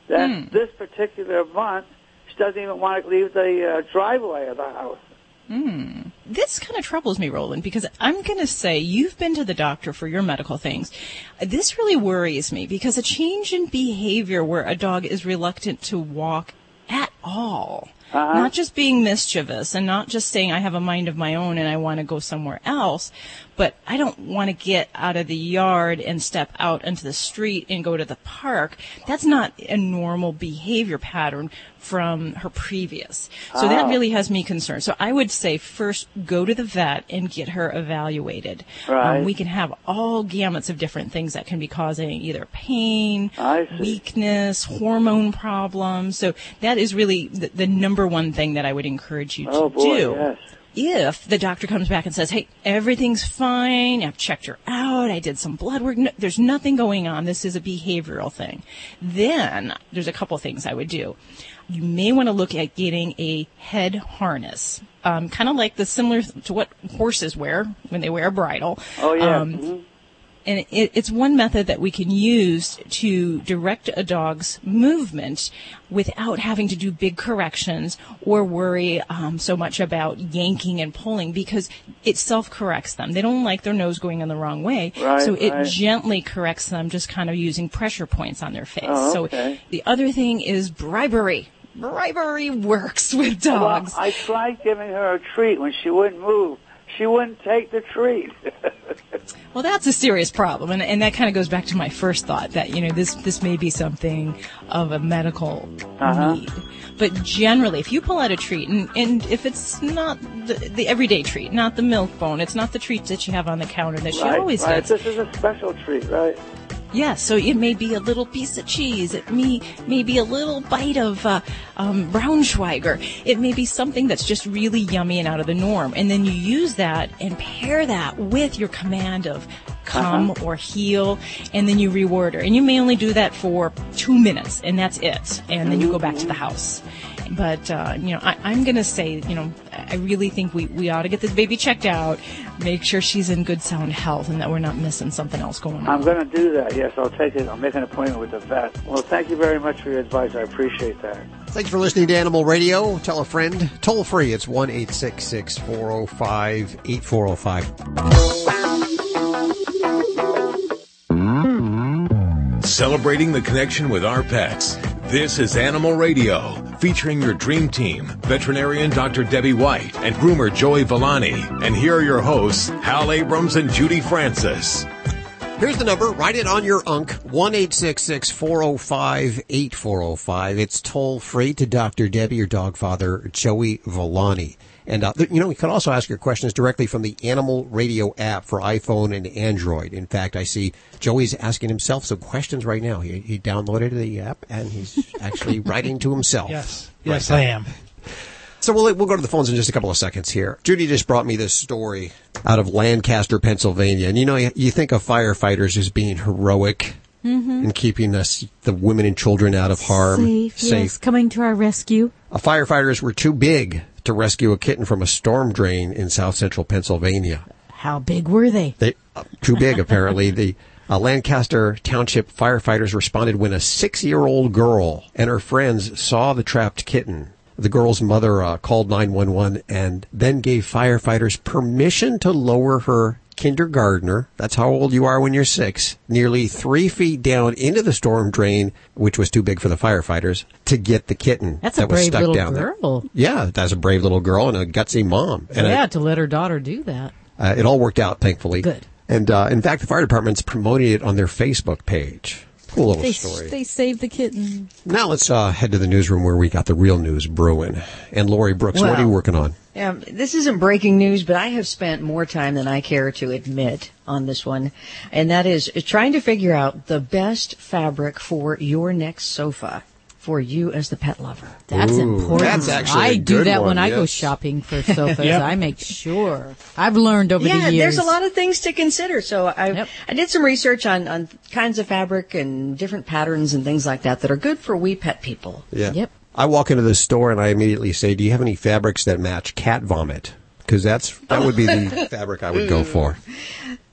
Then this particular month, she doesn't even want to leave the uh, driveway of the house. Hmm. This kind of troubles me, Roland, because I'm going to say you've been to the doctor for your medical things. This really worries me because a change in behavior where a dog is reluctant to walk at all, Uh-huh. not just being mischievous and not just saying I have a mind of my own and I want to go somewhere else, but I don't want to get out of the yard and step out into the street and go to the park. That's not a normal behavior pattern from her previous. So that Ah. really has me concerned. So I would say first go to the vet and get her evaluated. Right. Um, we can have all gamuts of different things that can be causing either pain, weakness, hormone problems. So that is really the, the number one thing that I would encourage you to Oh, boy, do. yes. If the doctor comes back and says, "Hey, everything's fine. I've checked her out. I did some blood work. No, there's nothing going on. This is a behavioral thing." Then there's a couple things I would do. You may want to look at getting a head harness, um, kind of like the similar to what horses wear when they wear a bridle. Oh, yeah. Um, Mhm. And it, it's one method that we can use to direct a dog's movement without having to do big corrections or worry um, so much about yanking and pulling because it self-corrects them. They don't like their nose going in the wrong way, Right, so it right. gently corrects them, just kind of using pressure points on their face. Oh, okay. So the other thing is bribery. Bribery works with dogs. Well, I tried giving her a treat when she wouldn't move. She wouldn't take the treat. Well, that's a serious problem, and, and that kind of goes back to my first thought that you know this this may be something of a medical Uh-huh. need. But generally, if you pull out a treat, and, and if it's not the, the everyday treat, not the milk bone, it's not the treat that you have on the counter that she always right. gets. This is a special treat, right? Yes, so it may be a little piece of cheese. It may, may be a little bite of uh, um, Braunschweiger. It may be something that's just really yummy and out of the norm. And then you use that and pair that with your command of come Uh-huh. or heel, and then you reward her. And you may only do that for two minutes, and that's it. And then you go back to the house. But, uh, you know, I, I'm going to say, you know, I really think we, we ought to get this baby checked out, make sure she's in good sound health, and that we're not missing something else going on. I'm going to do that. Yes, I'll take it. I'll make an appointment with the vet. Well, thank you very much for your advice. I appreciate that. Thanks for listening to Animal Radio. Tell a friend. Toll free. It's 1 405 8405. Mm-hmm. Celebrating the connection with our pets. This is Animal Radio, featuring your dream team, veterinarian Dr. Debbie White and groomer Joey Villani. And here are your hosts, Hal Abrams and Judy Francis. Here's the number. Write it on your unk. 1-866-405-8405. It's toll free to Dr. Debbie, your dog father, Joey Villani. And, uh, you know, you can also ask your questions directly from the Animal Radio app for iPhone and Android. In fact, I see Joey's asking himself some questions right now. He, he downloaded the app and he's actually writing to himself. Yes. Right Yes, now. I am. So we'll, we'll go to the phones in just a couple of seconds here. Judy just brought me this story out of Lancaster, Pennsylvania. And you know, you, you think of firefighters as being heroic Mm-hmm. in keeping us, the women and children out of harm, Safe, yes, coming to our rescue. Uh, firefighters were too big to rescue a kitten from a storm drain in south central Pennsylvania. How big were they? They uh, too big apparently. the uh, Lancaster Township firefighters responded when a six-year-old girl and her friends saw the trapped kitten. The girl's mother uh, called 911 and then gave firefighters permission to lower her kindergartner. That's how old you are when you're six. Nearly three feet down into the storm drain, which was too big for the firefighters, to get the kitten That's a that was brave stuck little down there. girl. Yeah, that's a brave little girl and a gutsy mom. And yeah, I- to let her daughter do that. uh, it all worked out, thankfully. Good. And uh, in fact, the fire department's promoting it on their Facebook page. Cool little They, story. they saved the kitten. now let's uh, head to the newsroom where we got the real news brewing. And Lori Brooks, what are you working on? Yeah, this isn't breaking news, but I have spent more time than I care to admit on this one, and that is trying to figure out the best fabric for your next sofa for you as the pet lover. That's Ooh, important. that's actually a I do good that when one, I go shopping for sofas. Yep. I make sure. I've learned over yeah, the years. Yeah, there's a lot of things to consider. So I I did some research on, on kinds of fabric and different patterns and things like that that are good for we pet people. Yeah. Yep. I walk into the store and I immediately say, "Do you have any fabrics that match cat vomit?" Because that's that would be the fabric I would go for.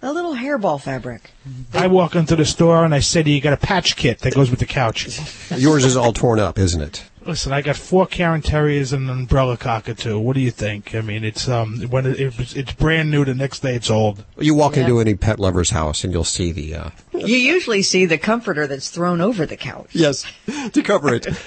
A little hairball fabric. I walk into the store and I say to you, you got a patch kit that goes with the couch. Yours is all torn up, isn't it? Listen, I got four Cairn Terriers and an umbrella cockatoo. What do you think? I mean, it's um when it, it's, it's brand new. The next day it's old. You walk into any pet lover's house and you'll see the uh, You usually see the comforter that's thrown over the couch. Yes, to cover it.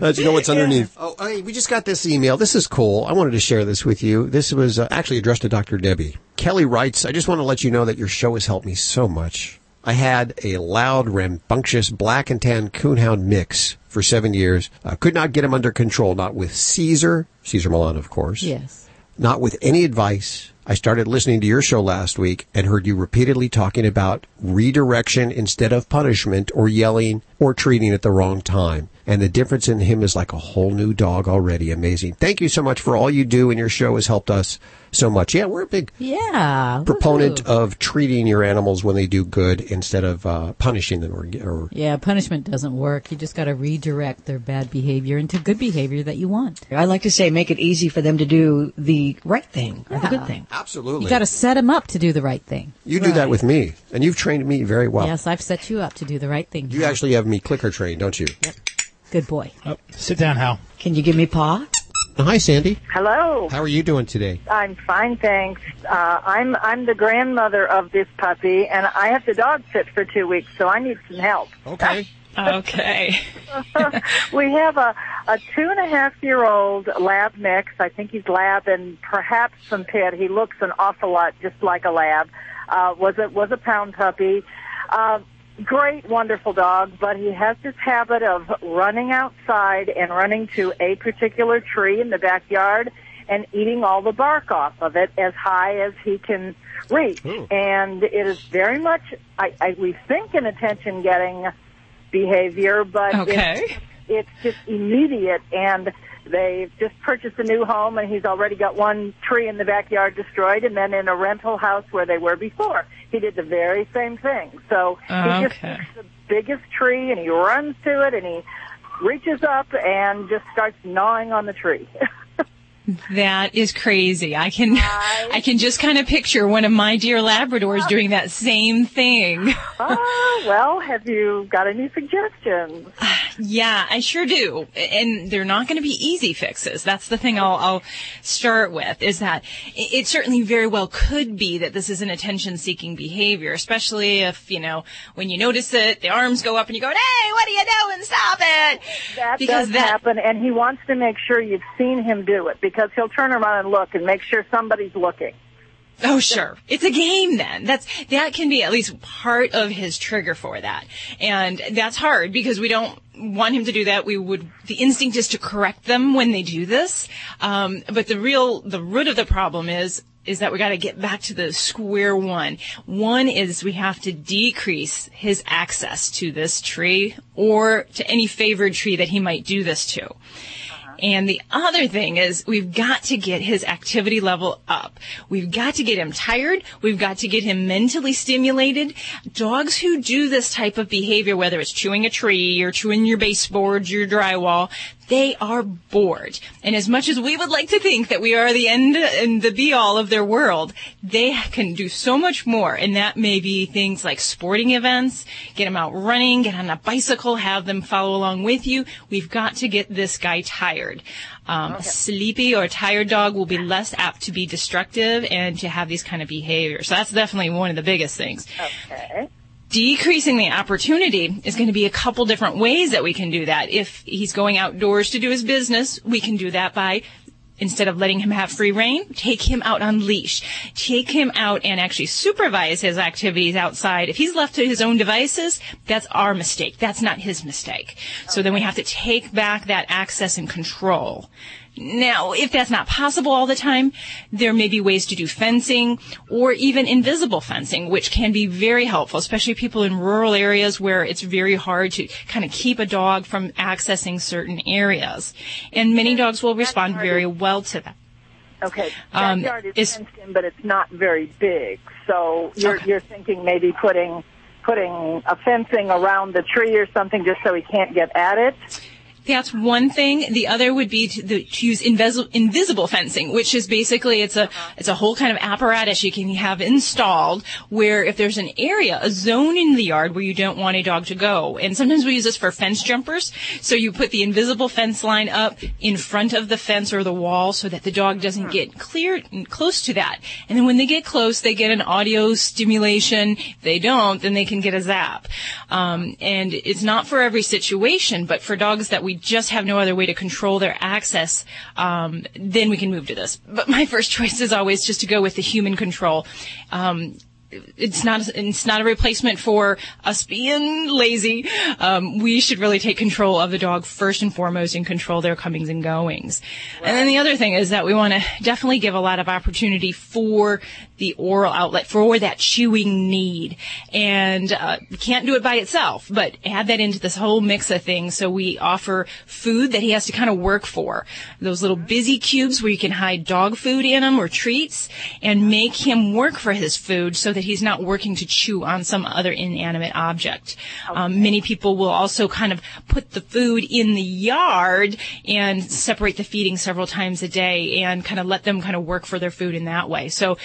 Uh, you know what's underneath. Oh, hey, we just got this email. This is cool. I wanted to share this with you. This was uh, actually addressed to Dr. Debbie. Kelly writes, I just want to let you know that your show has helped me so much. I had a loud, rambunctious black and tan coonhound mix for seven years. Uh, could not get him under control, not with Cesar, Cesar Millan, of course. Yes. Not with any advice. I started listening to your show last week and heard you repeatedly talking about redirection instead of punishment or yelling or treating at the wrong time. And the difference in him is like a whole new dog already. Amazing. Thank you so much for all you do and your show has helped us so much. Yeah, we're a big Yeah. proponent woohoo. of treating your animals when they do good instead of uh, punishing them or, or Yeah, punishment doesn't work. You just got to redirect their bad behavior into good behavior that you want. I like to say make it easy for them to do the right thing or the good thing. Absolutely. You got to set them up to do the right thing. You do that with me, and you've trained me very well. Yes, I've set you up to do the right thing. You actually have me clicker trained, don't you? Yep. Good boy. sit down, Hal. Can you give me paw? Hi, Sandy. Hello. How are you doing today? I'm fine, thanks. Uh, I'm I'm the grandmother of this puppy, and I have to dog sit for two weeks, so I need some help. Okay. okay. we have a a two and a half year old lab mix. I think he's lab and perhaps some pit. He looks an awful lot just like a lab. Uh, was a was a pound puppy. Uh, great, wonderful dog, but he has this habit of running outside and running to a particular tree in the backyard and eating all the bark off of it as high as he can reach. And it is very much, I, I we think, an attention getting behavior, but Okay. it's, it's just immediate and they've just purchased a new home and he's already got one tree in the backyard destroyed and then in a rental house where they were before. He did the very same thing. So he just Okay. picks the biggest tree and he runs to it and he reaches up and just starts gnawing on the tree That is crazy. I can I can just kind of picture one of my dear Labradors doing that same thing. ah well have you got any suggestions Yeah, I sure do. And they're not going to be easy fixes. That's the thing I'll, I'll start with is that it, it certainly very well could be that this is an attention seeking behavior, especially if, you know, when you notice it, the arms go up and you go, hey, what are you doing? Stop it. That Because does that- happen, and he wants to make sure you've seen him do it because he'll turn around and look and make sure somebody's looking. Oh, sure. It's a game then. That's, that can be at least part of his trigger for that. And that's hard because we don't want him to do that. We would, the instinct is to correct them when they do this. Um, but the real, the root of the problem is, is that we got to get back to the square one. One is we have to decrease his access to this tree or to any favored tree that he might do this to. And the other thing is we've got to get his activity level up. We've got to get him tired. We've got to get him mentally stimulated. Dogs who do this type of behavior, whether it's chewing a tree or chewing your baseboards, your drywall, they are bored. And as much as we would like to think that we are the end and the be all of their world, they can do so much more. And that may be things like sporting events, get them out running, get on a bicycle, have them follow along with you. We've got to get this guy tired. Um, A sleepy or tired dog will be less apt to be destructive and to have these kind of behaviors. So that's definitely one of the biggest things. Okay decreasing the opportunity is going to be a couple different ways that we can do that. If he's going outdoors to do his business, we can do that by instead of letting him have free reign, take him out on leash. Take him out and actually supervise his activities outside. If he's left to his own devices, that's our mistake. That's not his mistake. So then we have to take back that access and control. Now, if that's not possible all the time, there may be ways to do fencing or even invisible fencing, which can be very helpful, especially people in rural areas where it's very hard to kind of keep a dog from accessing certain areas. And many dogs will respond very well to that. Okay, Um, backyard is is- fenced in, but it's not very big. So you're you're thinking maybe putting putting a fencing around the tree or something just so he can't get at it. That's one thing. The other would be to, the, to use invis- invisible fencing, which is basically it's a it's a whole kind of apparatus you can have installed where if there's an area, a zone in the yard where you don't want a dog to go, and sometimes we use this for fence jumpers. So you put the invisible fence line up in front of the fence or the wall so that the dog doesn't get clear close to that. And then when they get close, they get an audio stimulation. If they don't, then they can get a zap. Um, and it's not for every situation, but for dogs that we just have no other way to control their access, um, then we can move to this. But my first choice is always just to go with the human control. Um, it's not it's not a replacement for us being lazy. Um, we should really take control of the dog first and foremost and control their comings and goings. And then the other thing is that we want to definitely give a lot of opportunity for the oral outlet for that chewing need. And uh, can't do it by itself, but add that into this whole mix of things. So we offer food that he has to kind of work for. Those little busy cubes where you can hide dog food in them or treats and make him work for his food so that he's not working to chew on some other inanimate object. Um, many people will also kind of put the food in the yard and separate the feeding several times a day and kind of let them kind of work for their food in that way. So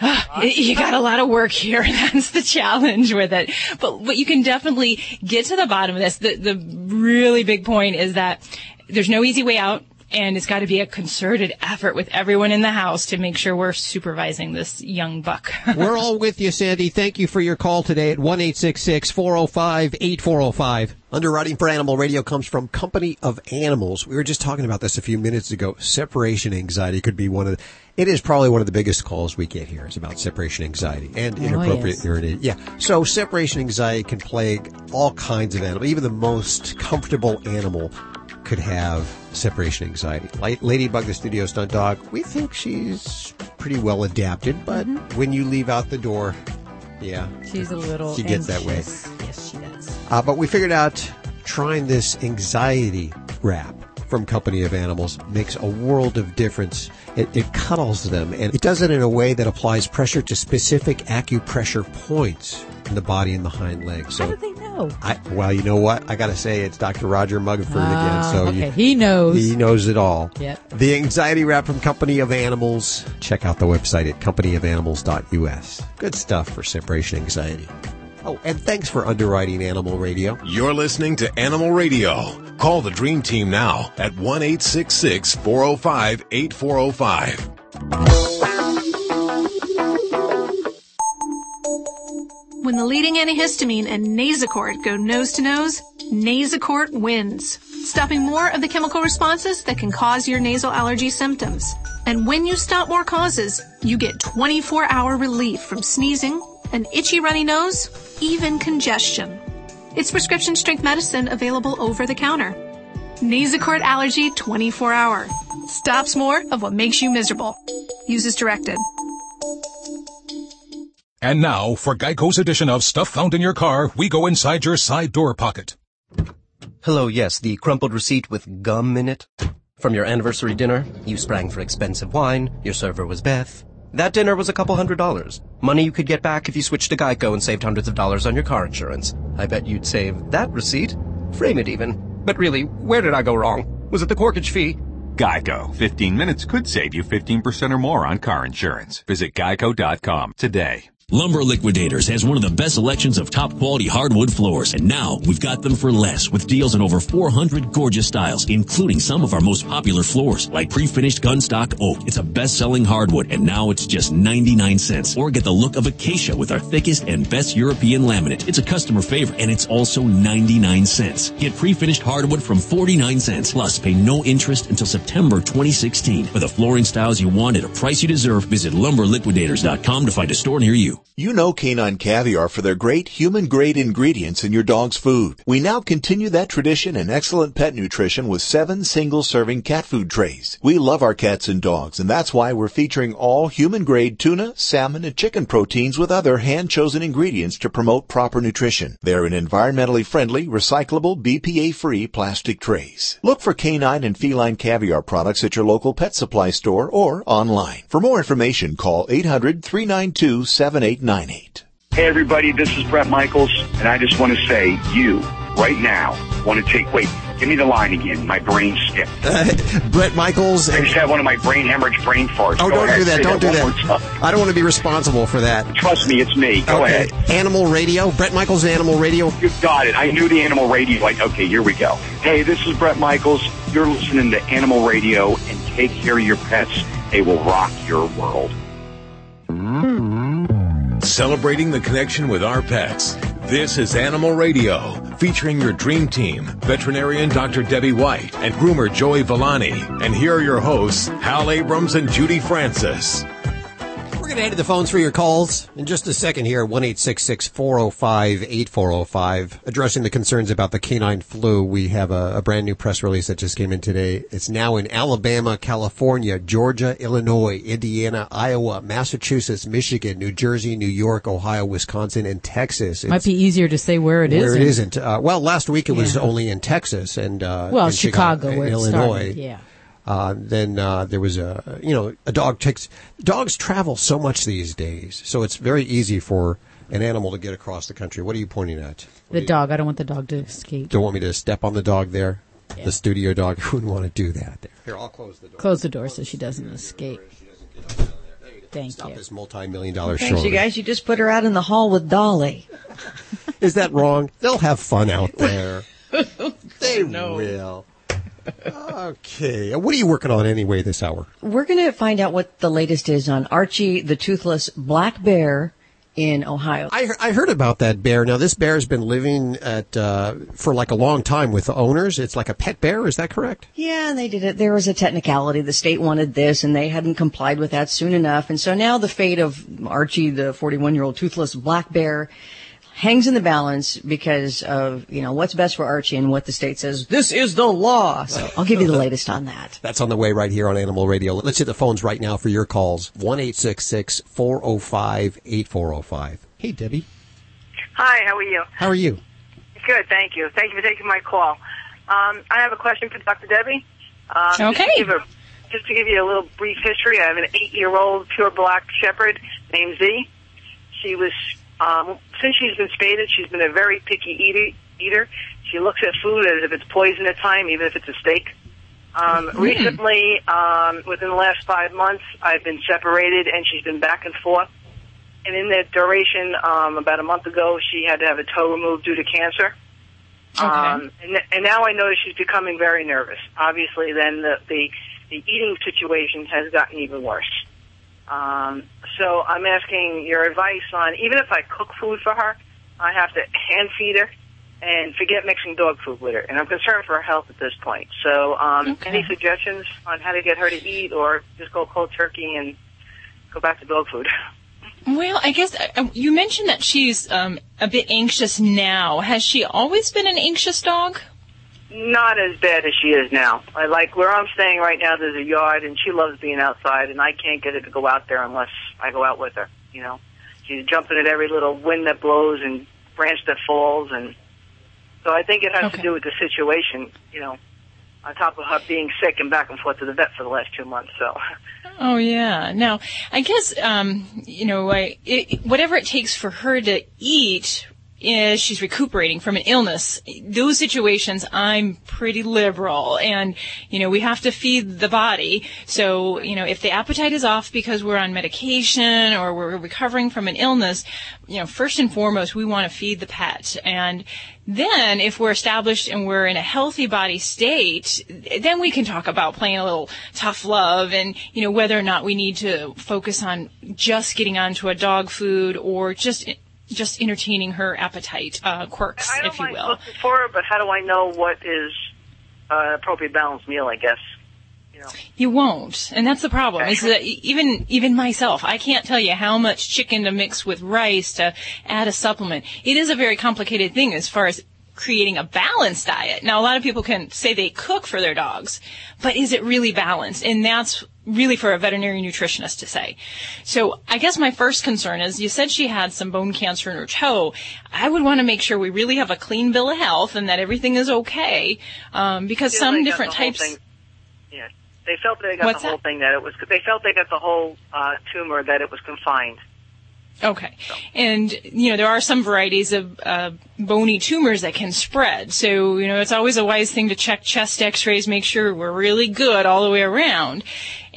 you got a lot of work here. That's the challenge with it. But but you can definitely get to the bottom of this. The the really big point is that there's no easy way out. And it's got to be a concerted effort with everyone in the house to make sure we're supervising this young buck. We're all with you, Sandy. Thank you for your call today at 1 405 8405. Underwriting for Animal Radio comes from Company of Animals. We were just talking about this a few minutes ago. Separation anxiety could be one of the, it is probably one of the biggest calls we get here. It's about separation anxiety and Oh, inappropriate yes. urination. Yeah. So separation anxiety can plague all kinds of animals. Even the most comfortable animal could have separation anxiety. Like Ladybug, the studio stunt dog, we think she's pretty well adapted, but when you leave out the door, yeah, She's a little. she gets that way. Yes, she does. Uh, but we figured out trying this anxiety wrap from Company of Animals makes a world of difference. It, it cuddles them and it does it in a way that applies pressure to specific acupressure points in the body and the hind legs. So How did they know? I, well, you know what? I got to say, it's Dr. Roger Mugford Ah, again. So okay. you- He knows. He knows it all. Yep. The anxiety wrap from Company of Animals. Check out the website at companyofanimals.us. Good stuff for separation anxiety. Oh, and thanks for underwriting Animal Radio. You're listening to Animal Radio. Call the Dream Team now at 1 405 8405. When the leading antihistamine and Nasacort go nose to nose, Nasacort wins, stopping more of the chemical responses that can cause your nasal allergy symptoms. And when you stop more causes, you get 24 hour relief from sneezing, an itchy runny nose, even congestion. It's prescription strength medicine available over the counter. Nasacort Allergy 24 Hour. Stops more of what makes you miserable. Use as directed. And now, for Geico's edition of Stuff Found in Your Car, we go inside your side door pocket. Hello, yes, the crumpled receipt with gum in it. From your anniversary dinner, you sprang for expensive wine, your server was Beth. That dinner was a couple hundred dollars. Money you could get back if you switched to Geico and saved hundreds of dollars on your car insurance. I bet you'd save that receipt. Frame it even. But really, where did I go wrong? Was it the corkage fee? Geico. 15 minutes could save you 15% or more on car insurance. Visit geico.com today. Lumber Liquidators has one of the best selections of top quality hardwood floors, and now we've got them for less with deals on over 400 gorgeous styles, including some of our most popular floors, like pre-finished gunstock oak. It's a best-selling hardwood, and now it's just 99 cents. Or get the look of acacia with our thickest and best European laminate. It's a customer favorite, and it's also 99 cents. Get pre-finished hardwood from 49 cents, plus pay no interest until September 2016. For the flooring styles you want at a price you deserve, visit lumberliquidators.com to find a store near you. You know Canine Caviar for their great human grade ingredients in your dog's food. We now continue that tradition in excellent pet nutrition with seven single serving cat food trays. We love our cats and dogs and that's why we're featuring all human grade tuna, salmon, and chicken proteins with other hand chosen ingredients to promote proper nutrition. They're in environmentally friendly, recyclable, BPA free plastic trays. Look for canine and feline caviar products at your local pet supply store or online. For more information, call 800 392 7898. Hey everybody, this is Bret Michaels, and I just want to say, you, right now, want to take, wait, give me the line again. My brain skipped. Bret Michaels. I just had one of my brain hemorrhage brain farts. Oh, Go don't ahead, do that. Don't do that. I don't want to be responsible for that. Trust me, it's me. Go okay. ahead. Animal Radio. Bret Michaels, Animal Radio. You got it. I knew the animal radio. Like, okay, here we go. Hey, this is Bret Michaels. You're listening to Animal Radio, and take care of your pets. They will rock your world. Hmm. Celebrating the connection with our pets. This is Animal Radio, featuring your dream team, veterinarian Dr. Debbie White and groomer Joey Villani. And here are your hosts, Hal Abrams and Judy Francis. We're going to head to the phones for your calls in just a second here. 1 405 8405. Addressing the concerns about the canine flu, we have a, a brand new press release that just came in today. It's now in Alabama, California, Georgia, Illinois, Indiana, Iowa, Massachusetts, Michigan, New Jersey, New York, Ohio, Wisconsin, and Texas. It Might be easier to say where it is. Where isn't. it isn't. Uh, well, last week it was only in Texas and uh, Well, Chicago, where it Illinois. started, yeah. Uh, then uh, there was a you know a dog takes dogs travel so much these days, so it's very easy for an animal to get across the country. What are you pointing at? The dog. I don't want the dog to escape. Don't want me to step on the dog there? The studio dog wouldn't want to do that. There. Here, I'll close the door. Close the door so she doesn't escape. Thank you. Stop you. this multi-million dollar Thanks, show. you guys. You just put her out in the hall with Dolly. Is that wrong? They'll have fun out there. they will. Okay. What are you working on anyway this hour? We're going to find out what the latest is on Archie the toothless black bear in Ohio. I, I heard about that bear. Now, this bear has been living at uh, for like a long time with the owners. It's like a pet bear. Is that correct? Yeah, and they did it. There was a technicality. The state wanted this, and they hadn't complied with that soon enough. And so now the fate of Archie, the 41 year old toothless black bear, hangs in the balance because of, you know, what's best for Archie and what the state says, this is the law. So I'll give you the latest on that. That's on the way right here on Animal Radio. Let's hit the phones right now for your calls. One eight six six four zero five eight four zero five. Hey, Debbie. Hi, how are you? How are you? Good, thank you. Thank you for taking my call. Um, I have a question for Dr. Debbie. Um, just to Okay. give a- Just to give you a little brief history, I have an eight-year-old pure black shepherd named Z. She was, um, since she's been spaded, she's been a very picky eater. Eater. She looks at food as if it's poison at time, even if it's a steak. Um, Mm. recently, um, within the last five months, I've been separated, and she's been back and forth. And in that duration, um, about a month ago, she had to have a toe removed due to cancer. Um, and, and now I notice she's becoming very nervous. Obviously, then the, the, the eating situation has gotten even worse. Um, so I'm asking your advice on, even if I cook food for her, I have to hand feed her. and forget mixing dog food with her. And I'm concerned for her health at this point. So, um, any suggestions on how to get her to eat, or just go cold turkey and go back to dog food? Well, I guess uh, you mentioned that she's um, a bit anxious now. Has she always been an anxious dog? Not as bad as she is now. I like where I'm staying right now. There's a yard, and she loves being outside, and I can't get her to go out there unless I go out with her. You know, she's jumping at every little wind that blows and branch that falls, and so I think it has to do with the situation. You know, on top of her being sick and back and forth to the vet for the last two months. So. Oh yeah. Now, I guess um, you know, I, it, whatever it takes for her to eat she's recuperating from an illness. Those situations, I'm pretty liberal, and you know we have to feed the body. So you know if the appetite is off because we're on medication or we're recovering from an illness, you know first and foremost we want to feed the pet, and then if we're established and we're in a healthy body state, then we can talk about playing a little tough love and you know whether or not we need to focus on just getting onto a dog food or just just entertaining her appetite uh, quirks, I don't if you mind will. looking for her, but how do I know what is uh, appropriate balanced meal? I guess. You won't, and that's the problem. Is that even even myself, I can't tell you how much chicken to mix with rice to add a supplement. It is a very complicated thing as far as creating a balanced diet. Now, a lot of people can say they cook for their dogs, but is it really balanced? And that's really for a veterinary nutritionist to say. So I guess my first concern is you said she had some bone cancer in her toe. I would want to make sure we really have a clean bill of health and that everything is okay, um, because Feels some different types. thing- Yeah, they felt they got What's the whole thing that it was. They felt they got the whole uh, tumor that it was confined. Okay. And, you know, there are some varieties of uh, bony tumors that can spread. So, you know, it's always a wise thing to check chest x-rays, make sure we're really good all the way around.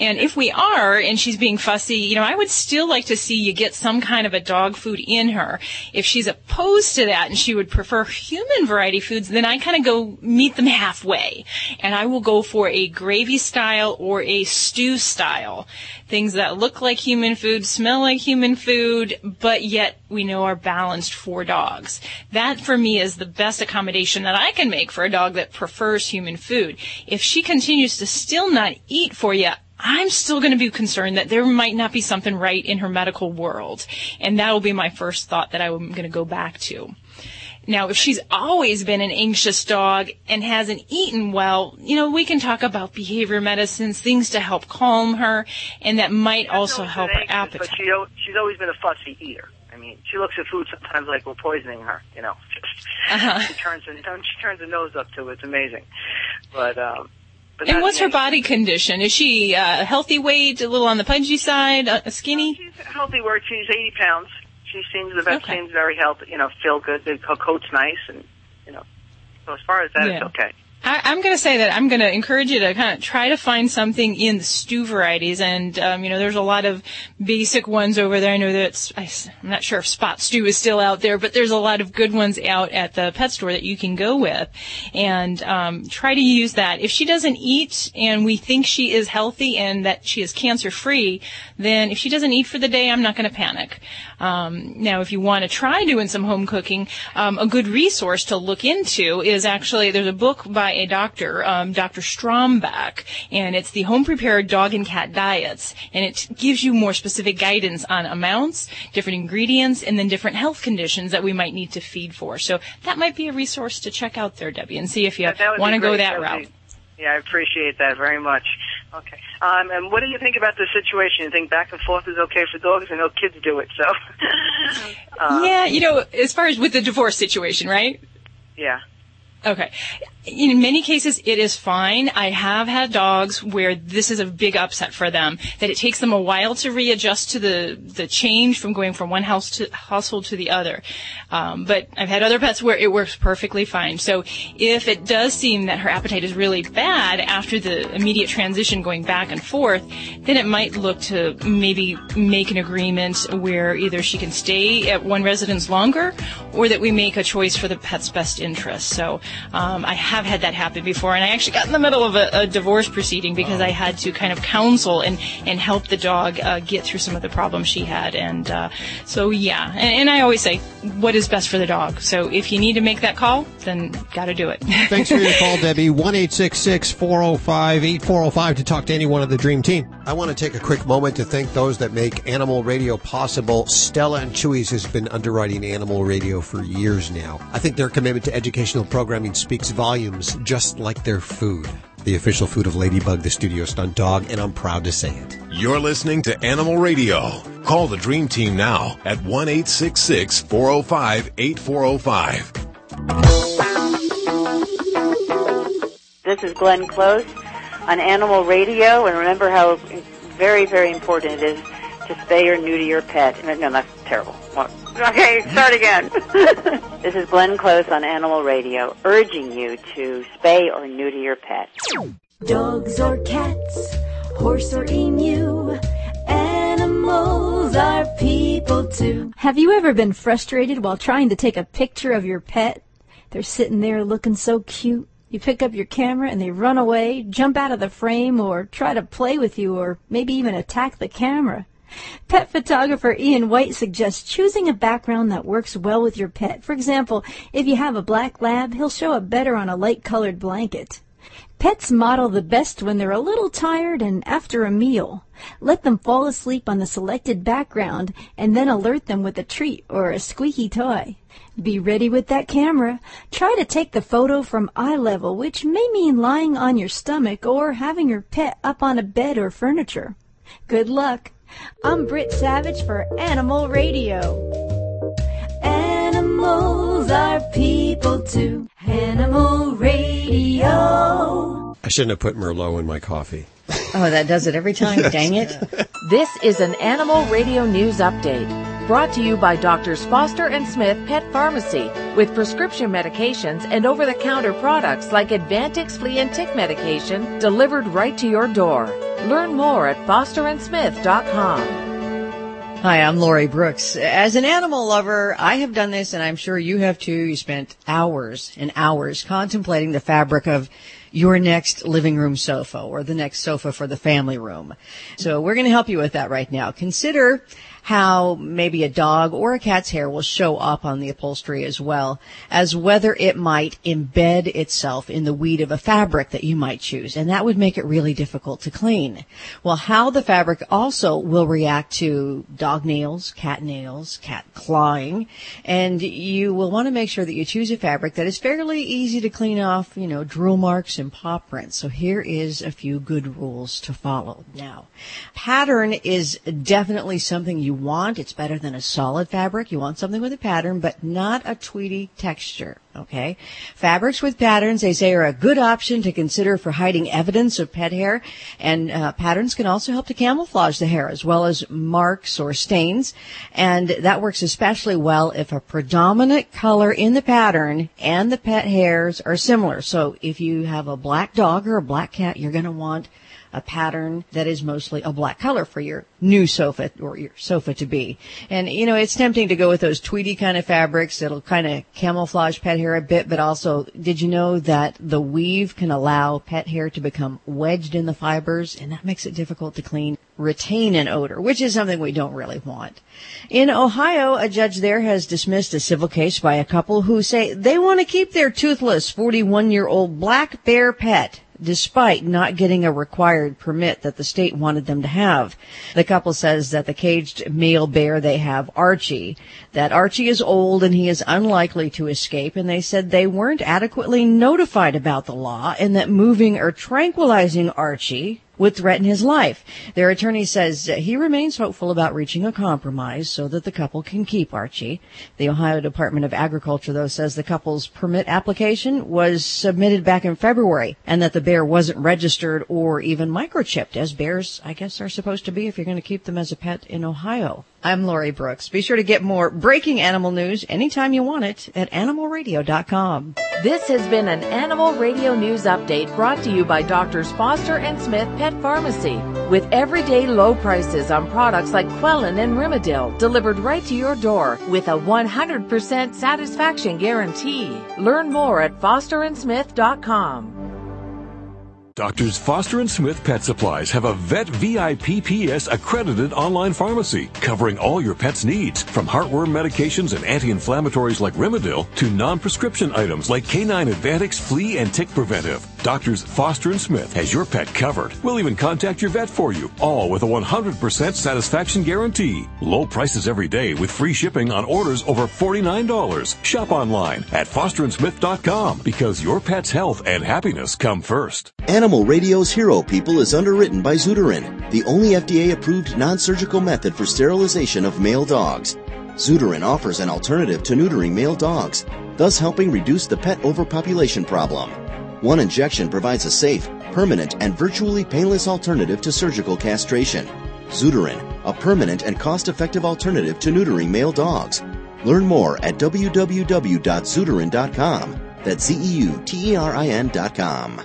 And if we are, and she's being fussy, you know, I would still like to see you get some kind of a dog food in her. If she's opposed to that and she would prefer human variety foods, then I kind of go meet them halfway. And I will go for a gravy style or a stew style. Things that look like human food, smell like human food, but yet we know are balanced for dogs. That for me is the best accommodation that I can make for a dog that prefers human food. If she continues to still not eat for you, I'm still going to be concerned that there might not be something right in her medical world. And that will be my first thought that I'm going to go back to. Now, if she's always been an anxious dog and hasn't eaten well, you know, we can talk about behavior medicines, things to help calm her, and that might also help her appetite. But she she's always been a fussy eater. I mean, she looks at food sometimes like we're poisoning her. You know, Uh-huh. she turns her she turns her nose up to it. It's amazing. But um, but And what's her body condition? Is she uh, healthy weight, a little on the pudgy side, uh, skinny? She's a healthy weight. She's 80 pounds. She seems the vet seems very healthy. You know, feel good. The her coat's nice, and you know, so as far as that, Yeah. it's okay. I, I'm going to say that I'm going to encourage you to kind of try to find something in the stew varieties, and um, you know, there's a lot of basic ones over there. I know that I, am not sure if Spot Stew is still out there, but there's a lot of good ones out at the pet store that you can go with, and um, try to use that. If she doesn't eat, and we think she is healthy and that she is cancer free, then if she doesn't eat for the day, I'm not going to panic. Um, now, if you want to try doing some home cooking, um, a good resource to look into is actually there's a book by a doctor, um, Dr. Strombeck, and it's the Home Prepared Dog and Cat Diets, and it gives you more specific guidance on amounts, different ingredients, and then different health conditions that we might need to feed for. So that might be a resource to check out there, Debbie, and see if you That want to go great. that route. be- yeah, I appreciate that very much. Okay. Um, and what do you think about the situation? You think back and forth is okay for dogs? I know kids do it, so. uh, yeah, you know, as far as with the divorce situation, right? Yeah. Okay. In many cases, it is fine. I have had dogs where this is a big upset for them, that it takes them a while to readjust to the, the change from going from one house to, household to the other. Um, but I've had other pets where it works perfectly fine. So if it does seem that her appetite is really bad after the immediate transition going back and forth, then it might look to maybe make an agreement where either she can stay at one residence longer or that we make a choice for the pet's best interest. So Um, I have had that happen before, and I actually got in the middle of a, a divorce proceeding because I had to kind of counsel and, and help the dog uh, get through some of the problems she had. And uh, so, yeah, and, and I always say, what is best for the dog? So if you need to make that call, then got to do it. Thanks for your call, Debbie. 1 405 8405 to talk to anyone of the Dream Team. I want to take a quick moment to thank those that make Animal Radio possible. Stella and Chewy's has been underwriting Animal Radio for years now. I think their commitment to educational programming speaks volumes, just like their food. The official food of Ladybug, the studio stunt dog, and I'm proud to say it. You're listening to Animal Radio. Call the Dream Team now at 1 405 8405. This is Glenn Close on Animal Radio, and remember how very, very important it is to spay or neuter your pet. No, that's terrible. Okay, start again. this is Glenn Close on Animal Radio, urging you to spay or neuter your pet. Dogs or cats, horse or emu, animals are people too. Have you ever been frustrated while trying to take a picture of your pet? They're sitting there looking so cute. You pick up your camera and they run away, jump out of the frame, or try to play with you, or maybe even attack the camera. Pet photographer Ian White suggests choosing a background that works well with your pet. For example, if you have a black lab, he'll show up better on a light colored blanket. Pets model the best when they're a little tired and after a meal. Let them fall asleep on the selected background and then alert them with a treat or a squeaky toy. Be ready with that camera. Try to take the photo from eye level, which may mean lying on your stomach or having your pet up on a bed or furniture. Good luck. I'm Britt Savage for Animal Radio. Animals are people too. Animal Radio. I shouldn't have put Merlot in my coffee. Oh, that does it every time. Dang it. This is an Animal Radio News Update. Brought to you by Doctors Foster and Smith Pet Pharmacy with prescription medications and over the counter products like Advantix flea and tick medication delivered right to your door. Learn more at fosterandsmith.com. Hi, I'm Lori Brooks. As an animal lover, I have done this and I'm sure you have too. You spent hours and hours contemplating the fabric of your next living room sofa or the next sofa for the family room. So we're going to help you with that right now. Consider how maybe a dog or a cat's hair will show up on the upholstery as well as whether it might embed itself in the weed of a fabric that you might choose. And that would make it really difficult to clean. Well, how the fabric also will react to dog nails, cat nails, cat clawing. And you will want to make sure that you choose a fabric that is fairly easy to clean off, you know, drill marks and paw prints. So here is a few good rules to follow. Now, pattern is definitely something you want. It's better than a solid fabric. You want something with a pattern, but not a tweedy texture. Okay. Fabrics with patterns, they say, are a good option to consider for hiding evidence of pet hair. And uh, patterns can also help to camouflage the hair as well as marks or stains. And that works especially well if a predominant color in the pattern and the pet hairs are similar. So if you have a black dog or a black cat, you're going to want a pattern that is mostly a black color for your new sofa or your sofa to be. And, you know, it's tempting to go with those tweedy kind of fabrics that'll kind of camouflage pet hair a bit, but also, did you know that the weave can allow pet hair to become wedged in the fibers and that makes it difficult to clean? retain an odor, which is something we don't really want. In Ohio, a judge there has dismissed a civil case by a couple who say they want to keep their toothless 41 year old black bear pet despite not getting a required permit that the state wanted them to have. The couple says that the caged male bear they have, Archie, that Archie is old and he is unlikely to escape, and they said they weren't adequately notified about the law and that moving or tranquilizing Archie would threaten his life. Their attorney says he remains hopeful about reaching a compromise so that the couple can keep Archie. The Ohio Department of Agriculture, though, says the couple's permit application was submitted back in February and that the bear wasn't registered or even microchipped, as bears, I guess, are supposed to be if you're going to keep them as a pet in Ohio. I'm Lori Brooks. Be sure to get more breaking animal news anytime you want it at animalradio.com. This has been an Animal Radio News Update brought to you by Doctors Foster and Smith Pet Pharmacy. With everyday low prices on products like Quellin and Rimadyl delivered right to your door with a 100% satisfaction guarantee. Learn more at fosterandsmith.com. Doctors Foster and Smith Pet Supplies have a Vet VIPPS accredited online pharmacy covering all your pet's needs, from heartworm medications and anti-inflammatories like Rimadyl to non-prescription items like Canine Advantix Flea and Tick Preventive. Doctors Foster and Smith has your pet covered. We'll even contact your vet for you, all with a 100% satisfaction guarantee. Low prices every day with free shipping on orders over $49. Shop online at fosterandsmith.com because your pet's health and happiness come first. Animal Radio's Hero People is underwritten by Zeuterin, the only FDA approved non surgical method for sterilization of male dogs. Zeuterin offers an alternative to neutering male dogs, thus helping reduce the pet overpopulation problem. One injection provides a safe, permanent, and virtually painless alternative to surgical castration. Zeuterin, a permanent and cost effective alternative to neutering male dogs. Learn more at www.zeuterin.com. That's Z E U T E R I N.com.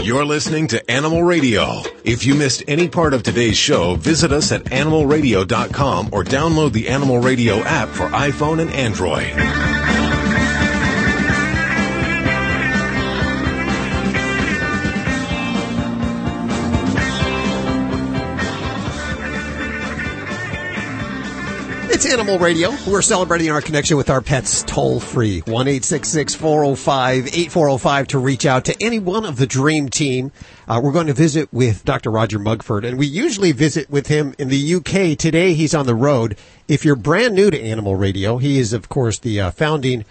You're listening to Animal Radio. If you missed any part of today's show, visit us at animalradio.com or download the Animal Radio app for iPhone and Android. It's Animal Radio. We're celebrating our connection with our pets toll free. 1 405 8405 to reach out to any one of the Dream Team. Uh, we're going to visit with Dr. Roger Mugford, and we usually visit with him in the UK. Today he's on the road. If you're brand new to Animal Radio, he is, of course, the uh, founding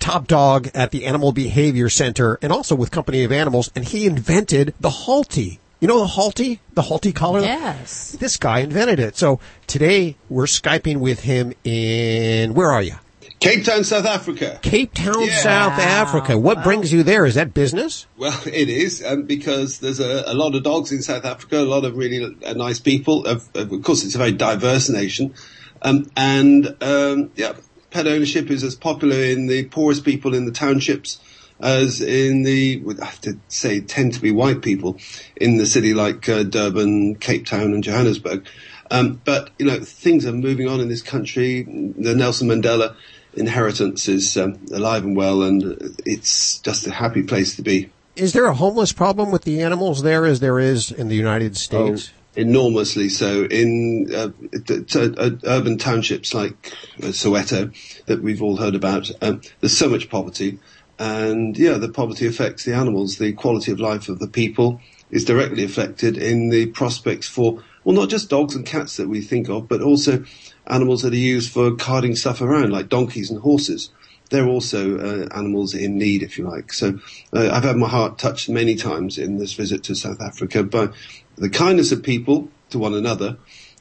top dog at the Animal Behavior Center and also with Company of Animals, and he invented the Halti. You know the Halti, The Halti collar? Yes. This guy invented it. So today we're Skyping with him in, where are you? Cape Town, South Africa. Cape Town, South Africa. What brings you there? Is that business? Well, it is um, because there's a, a lot of dogs in South Africa, a lot of really uh, nice people. Of, of course, it's a very diverse nation, um, and um, yeah, pet ownership is as popular in the poorest people in the townships as in the, I have to say, tend to be white people in the city like uh, Durban, Cape Town, and Johannesburg. Um, but you know, things are moving on in this country. The Nelson Mandela inheritance is um, alive and well, and it's just a happy place to be. Is there a homeless problem with the animals there as there is in the United States? Oh, enormously so in uh, t- t- uh, urban townships like uh, Soweto that we've all heard about. Um, there's so much poverty, and yeah, the poverty affects the animals. The quality of life of the people is directly affected in the prospects for well, not just dogs and cats that we think of, but also animals that are used for carting stuff around, like donkeys and horses. They're also uh, animals in need, if you like. So uh, I've had my heart touched many times in this visit to South Africa by the kindness of people to one another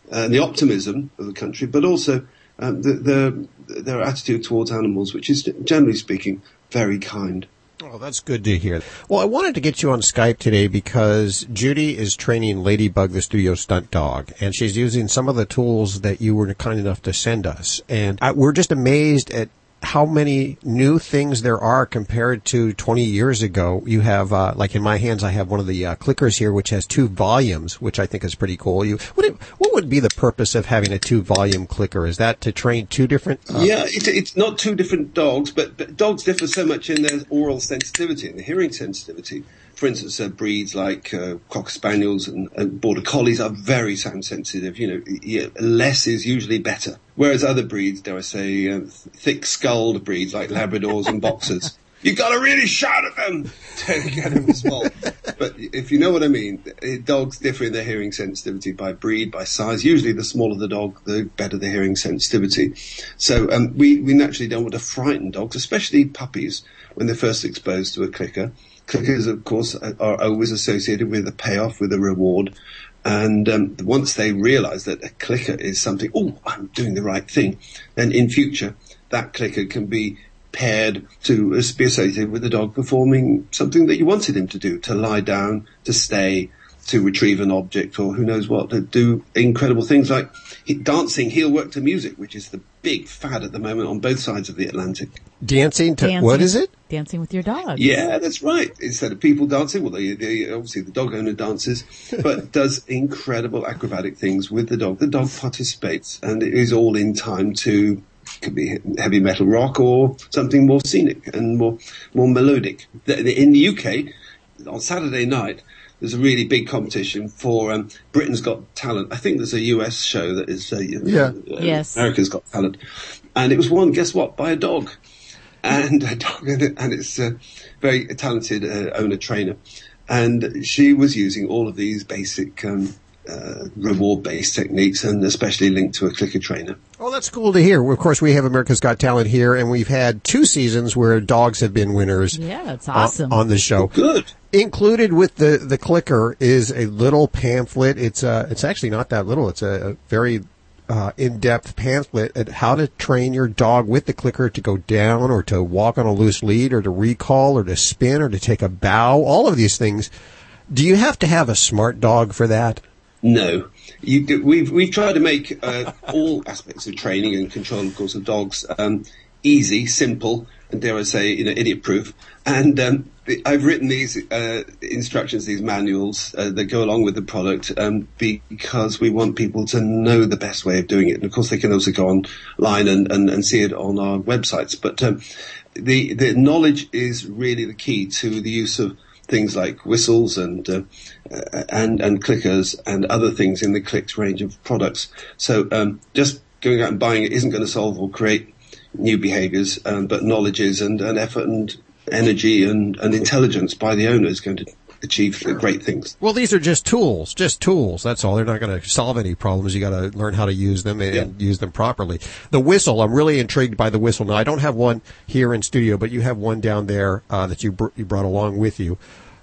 and the optimism of the country, but also um, the, the, their attitude towards animals, which is generally speaking very kind. Oh, that's good to hear. Well, I wanted to get you on Skype today because Judy is training Ladybug, the studio stunt dog, and she's using some of the tools that you were kind enough to send us. And I, we're just amazed at how many new things there are compared to 20 years ago. You have, uh, like in my hands, I have one of the uh, clickers here, which has two volumes, which I think is pretty cool. You, what, it, what would be the purpose of having a two volume clicker? Is that to train two different? Uh, yeah, it, it's not two different dogs, but, but dogs differ so much in their oral sensitivity and the hearing sensitivity. For instance, uh, breeds like uh, cocker spaniels and, and, border collies are very sound sensitive. You know, yeah, less is usually better. Whereas other breeds, dare I say, uh, thick-skulled breeds like Labradors and Boxers, you've got to really shout at them to get them to small. but if you know what I mean, dogs differ in their hearing sensitivity by breed, by size. Usually, the smaller the dog, the better the hearing sensitivity. So um, we we naturally don't want to frighten dogs, especially puppies when they're first exposed to a clicker. Clickers, of course, are always associated with a payoff, with a reward. And um, once they realise that a clicker is something, oh, I'm doing the right thing, then in future that clicker can be paired to be associated with the dog performing something that you wanted him to do, to lie down, to stay, to retrieve an object or who knows what to do incredible things like dancing. He'll work to music, which is the big fad at the moment on both sides of the Atlantic. Dancing to Dancing- what is it? Dancing with your dog. Yeah, that's right. Instead of people dancing, well, they, they, obviously the dog owner dances, but does incredible acrobatic things with the dog. The dog participates, and it is all in time to could be heavy metal rock or something more scenic and more more melodic. The- the- In the UK, on Saturday night, there's a really big competition for um, Britain's Got Talent. I think there's a US show that is uh, Yeah. uh, Yes. America's Got Talent, and it was won. Guess what? By a dog and a dog, and it's a very talented uh, owner trainer. And she was using all of these basic um, uh, reward-based techniques, and especially linked to a clicker trainer. Well, that's cool to hear. Of course, we have America's Got Talent here, and we've had two seasons where dogs have been winners. Yeah, that's on- awesome. on the show. Good. Included with the the clicker is a little pamphlet. It's uh it's actually not that little. It's a, a very uh, in-depth pamphlet at how to train your dog with the clicker to go down or to walk on a loose lead or to recall or to spin or to take a bow. All of these things. Do you have to have a smart dog for that? No, you we've we've tried to make uh, all aspects of training and control, of course, of dogs um, easy, simple, and dare I say, you know, idiot-proof. And um, I've written these uh, instructions, these manuals uh, that go along with the product, um, because we want people to know the best way of doing it. And of course, they can also go online and, and, and see it on our websites. But um, the the knowledge is really the key to the use of things like whistles and uh, uh, and and clickers and other things in the Clix range of products. So um, just going out and buying it isn't going to solve or create new behaviours, um, but knowledge is and, and effort and energy and, and intelligence by the owner is going to achieve great things. Well, these are just tools, just tools. That's all. They're not going to solve any problems. You got to learn how to use them and use them properly. The whistle, I'm really intrigued by the whistle. Now, I don't have one here in studio, but you have one down there uh, that you br- you brought along with you.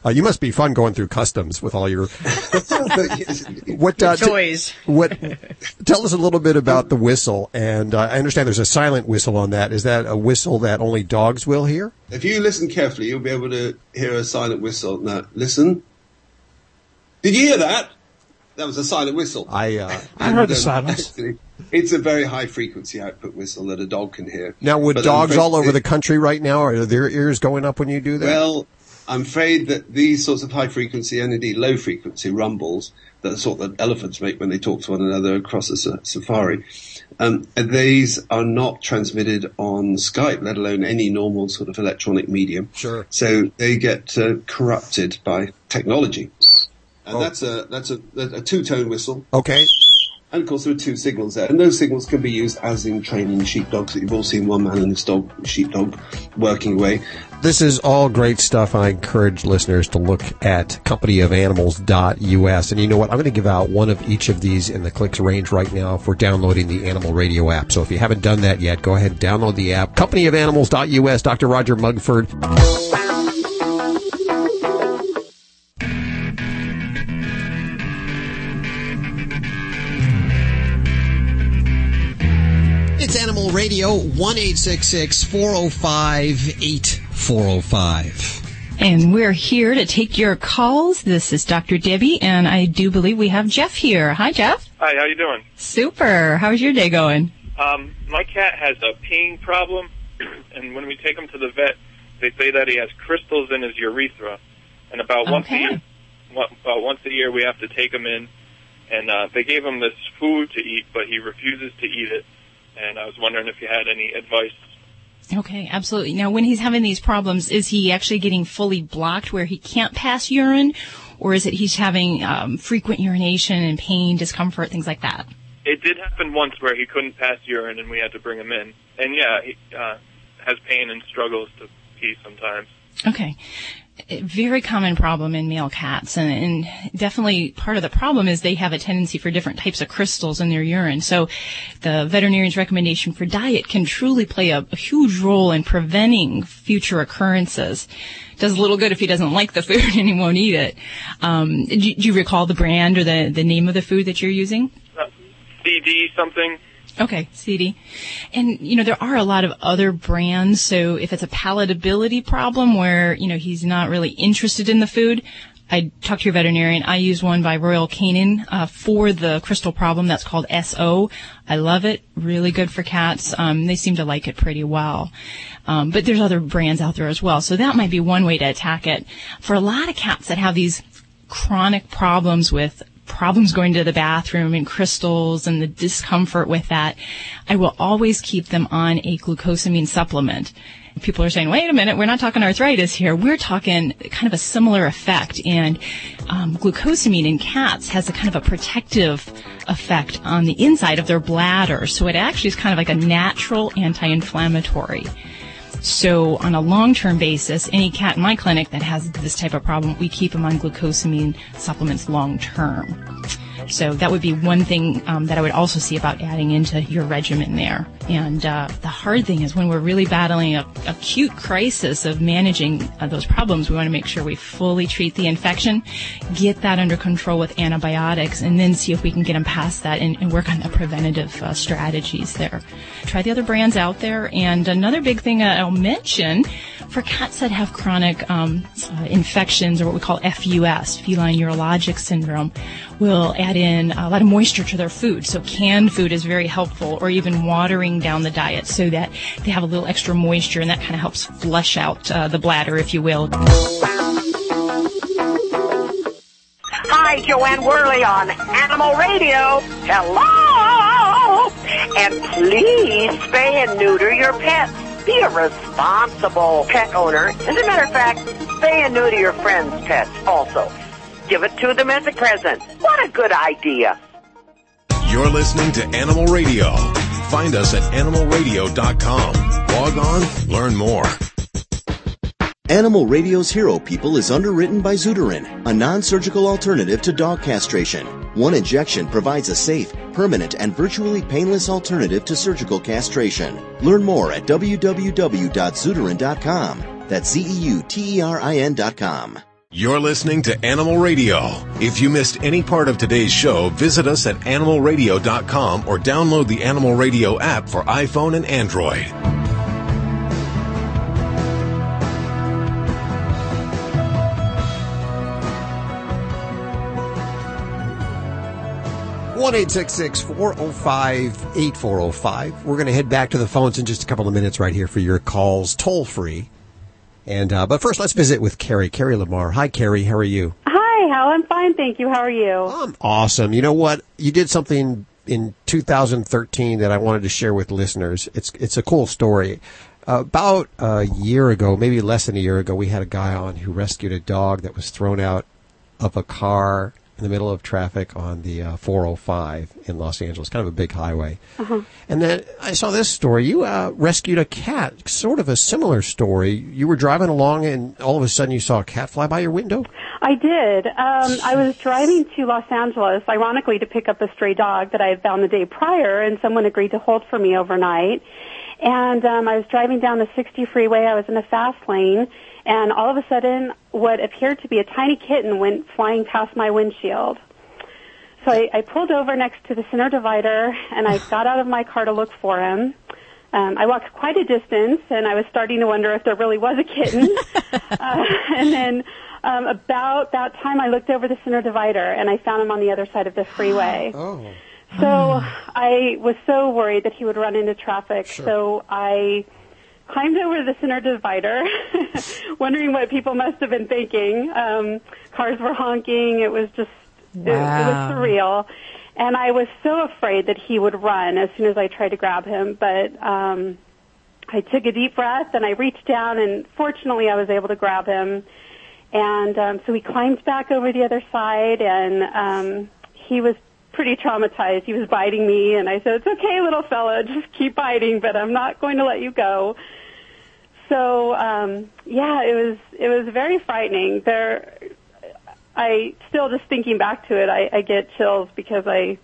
Uh, you must be fun going through customs with all your what uh, t- Toys. what? Tell us a little bit about the whistle. And uh, I understand there's a silent whistle on that. Is that a whistle that only dogs will hear? If you listen carefully, you'll be able to hear a silent whistle. Now, listen. Did you hear that? That was a silent whistle. I uh, I heard the silence. It's a very high frequency output whistle that a dog can hear. Now, would But dogs all over the country right now, are their ears going up when you do that? Well, I'm afraid that these sorts of high frequency and indeed low frequency rumbles, that sort that elephants make when they talk to one another across a sa- safari, um, these are not transmitted on Skype, let alone any normal sort of electronic medium. Sure. So they get uh, corrupted by technology. And Oh. that's a that's a, a two-tone whistle. Okay. And of course, there are two signals there, and those signals can be used as in training sheepdogs. That you've all seen one man and his dog, sheepdog, working away. This is all great stuff. I encourage listeners to look at companyofanimals.us. And you know what? I'm going to give out one of each of these in the Clix range right now for downloading the Animal Radio app. So if you haven't done that yet, go ahead and download the app. Companyofanimals.us. Dr. Roger Mugford. Radio, 1 405 8405. And we're here to take your calls. This is Dr. Debbie, and I do believe we have Jeff here. Hi, Jeff. Hi, how you doing? Super. How's your day going? Um, my cat has a peeing problem, and when we take him to the vet, they say that he has crystals in his urethra, and about once a year, about once a year we have to take him in, and uh, they gave him this food to eat, but he refuses to eat it, and I was wondering if you had any advice. Okay, absolutely. Now, when he's having these problems, is he actually getting fully blocked where he can't pass urine, or is it he's having um, frequent urination and pain, discomfort, things like that? It did happen once where he couldn't pass urine, and we had to bring him in, and yeah, he uh, has pain and struggles to pee sometimes. Okay. Very common problem in male cats, and, and definitely part of the problem is they have a tendency for different types of crystals in their urine. So, the veterinarian's recommendation for diet can truly play a, a huge role in preventing future occurrences. Does a little good if he doesn't like the food and he won't eat it. Um, do, you- do you recall the brand or the, the name of the food that you're using? Uh, CD something. Okay, CD. And, you know, there are a lot of other brands, so if it's a palatability problem where, you know, he's not really interested in the food, I talked to your veterinarian. I use one by Royal Canin uh, for the crystal problem. That's called SO. I love it. Really good for cats. Um, they seem to like it pretty well. Um, but there's other brands out there as well. So that might be one way to attack it. For a lot of cats that have these chronic problems with problems going to the bathroom and crystals and the discomfort with that, I will always keep them on a glucosamine supplement. People are saying, wait a minute, we're not talking arthritis here. We're talking kind of a similar effect. And um, glucosamine in cats has a kind of a protective effect on the inside of their bladder. So it actually is kind of like a natural anti-inflammatory. So on a long-term basis, any cat in my clinic that has this type of problem, we keep them on glucosamine supplements long-term. So that would be one thing um, that I would also see about adding into your regimen there. And uh, the hard thing is when we're really battling a acute crisis of managing uh, those problems, we want to make sure we fully treat the infection, get that under control with antibiotics, and then see if we can get them past that and, and work on the preventative uh, strategies there. Try the other brands out there. And another big thing uh, I'll mention for cats that have chronic um, uh, infections or what we call FUS, feline urologic syndrome, we'll add in a lot of moisture to their food. So canned food is very helpful, or even watering down the diet so that they have a little extra moisture, and that kind of helps flush out uh, the bladder, if you will. Hi, Jo Anne Worley on Animal Radio. Hello! And please spay and neuter your pets. Be a responsible pet owner. As a matter of fact, spay and neuter your friends' pets also. Give it to them as a present. What a good idea. You're listening to Animal Radio. Find us at animalradio.com. Log on, learn more. Animal Radio's Hero People is underwritten by Zeuterin, a non-surgical alternative to dog castration. One injection provides a safe, permanent, and virtually painless alternative to surgical castration. Learn more at www.zeuterin.com. That's Z-E-U-T-E-R-I-N dot com. You're listening to Animal Radio. If you missed any part of today's show, visit us at animalradio.com or download the Animal Radio app for iPhone and Android. One eight six six four zero five eight four zero five. We're going to head back to the phones in just a couple of minutes right here for your calls, toll free. And uh, but first, let's visit with Keri. Keri Lamar. Hi, Keri. How are you? Hi, Hal. I'm fine, thank you. How are you? I'm awesome. You know what? You did something in 2013 that I wanted to share with listeners. It's it's a cool story. About a year ago, maybe less than a year ago, we had a guy on who rescued a dog that was thrown out of a car in the middle of traffic on the uh, 405 in Los Angeles, kind of a big highway. Uh-huh. And then I saw this story. You uh, rescued a cat, sort of a similar story. You were driving along, and all of a sudden you saw a cat fly by your window. I did. Um, I was driving to Los Angeles, ironically, to pick up a stray dog that I had found the day prior, and someone agreed to hold for me overnight. And um, I was driving down the 60 freeway. I was in a fast lane, and all of a sudden, what appeared to be a tiny kitten went flying past my windshield. So I, I pulled over next to the center divider, and I got out of my car to look for him. Um, I walked quite a distance, and I was starting to wonder if there really was a kitten. uh, and then um, about that time, I looked over the center divider, and I found him on the other side of the freeway. Oh. So I was so worried that he would run into traffic. Sure. So I climbed over the center divider, wondering what people must have been thinking. Um, cars were honking. It was just, it, it was surreal. And I was so afraid that he would run as soon as I tried to grab him. But um, I took a deep breath and I reached down, and fortunately, I was able to grab him. And um, so we climbed back over the other side, and um, he was pretty traumatized. He was biting me, and I said, "It's okay, little fella, just keep biting, but I'm not going to let you go." So um, yeah, it was it was very frightening. There, I still just thinking back to it, I, I get chills because I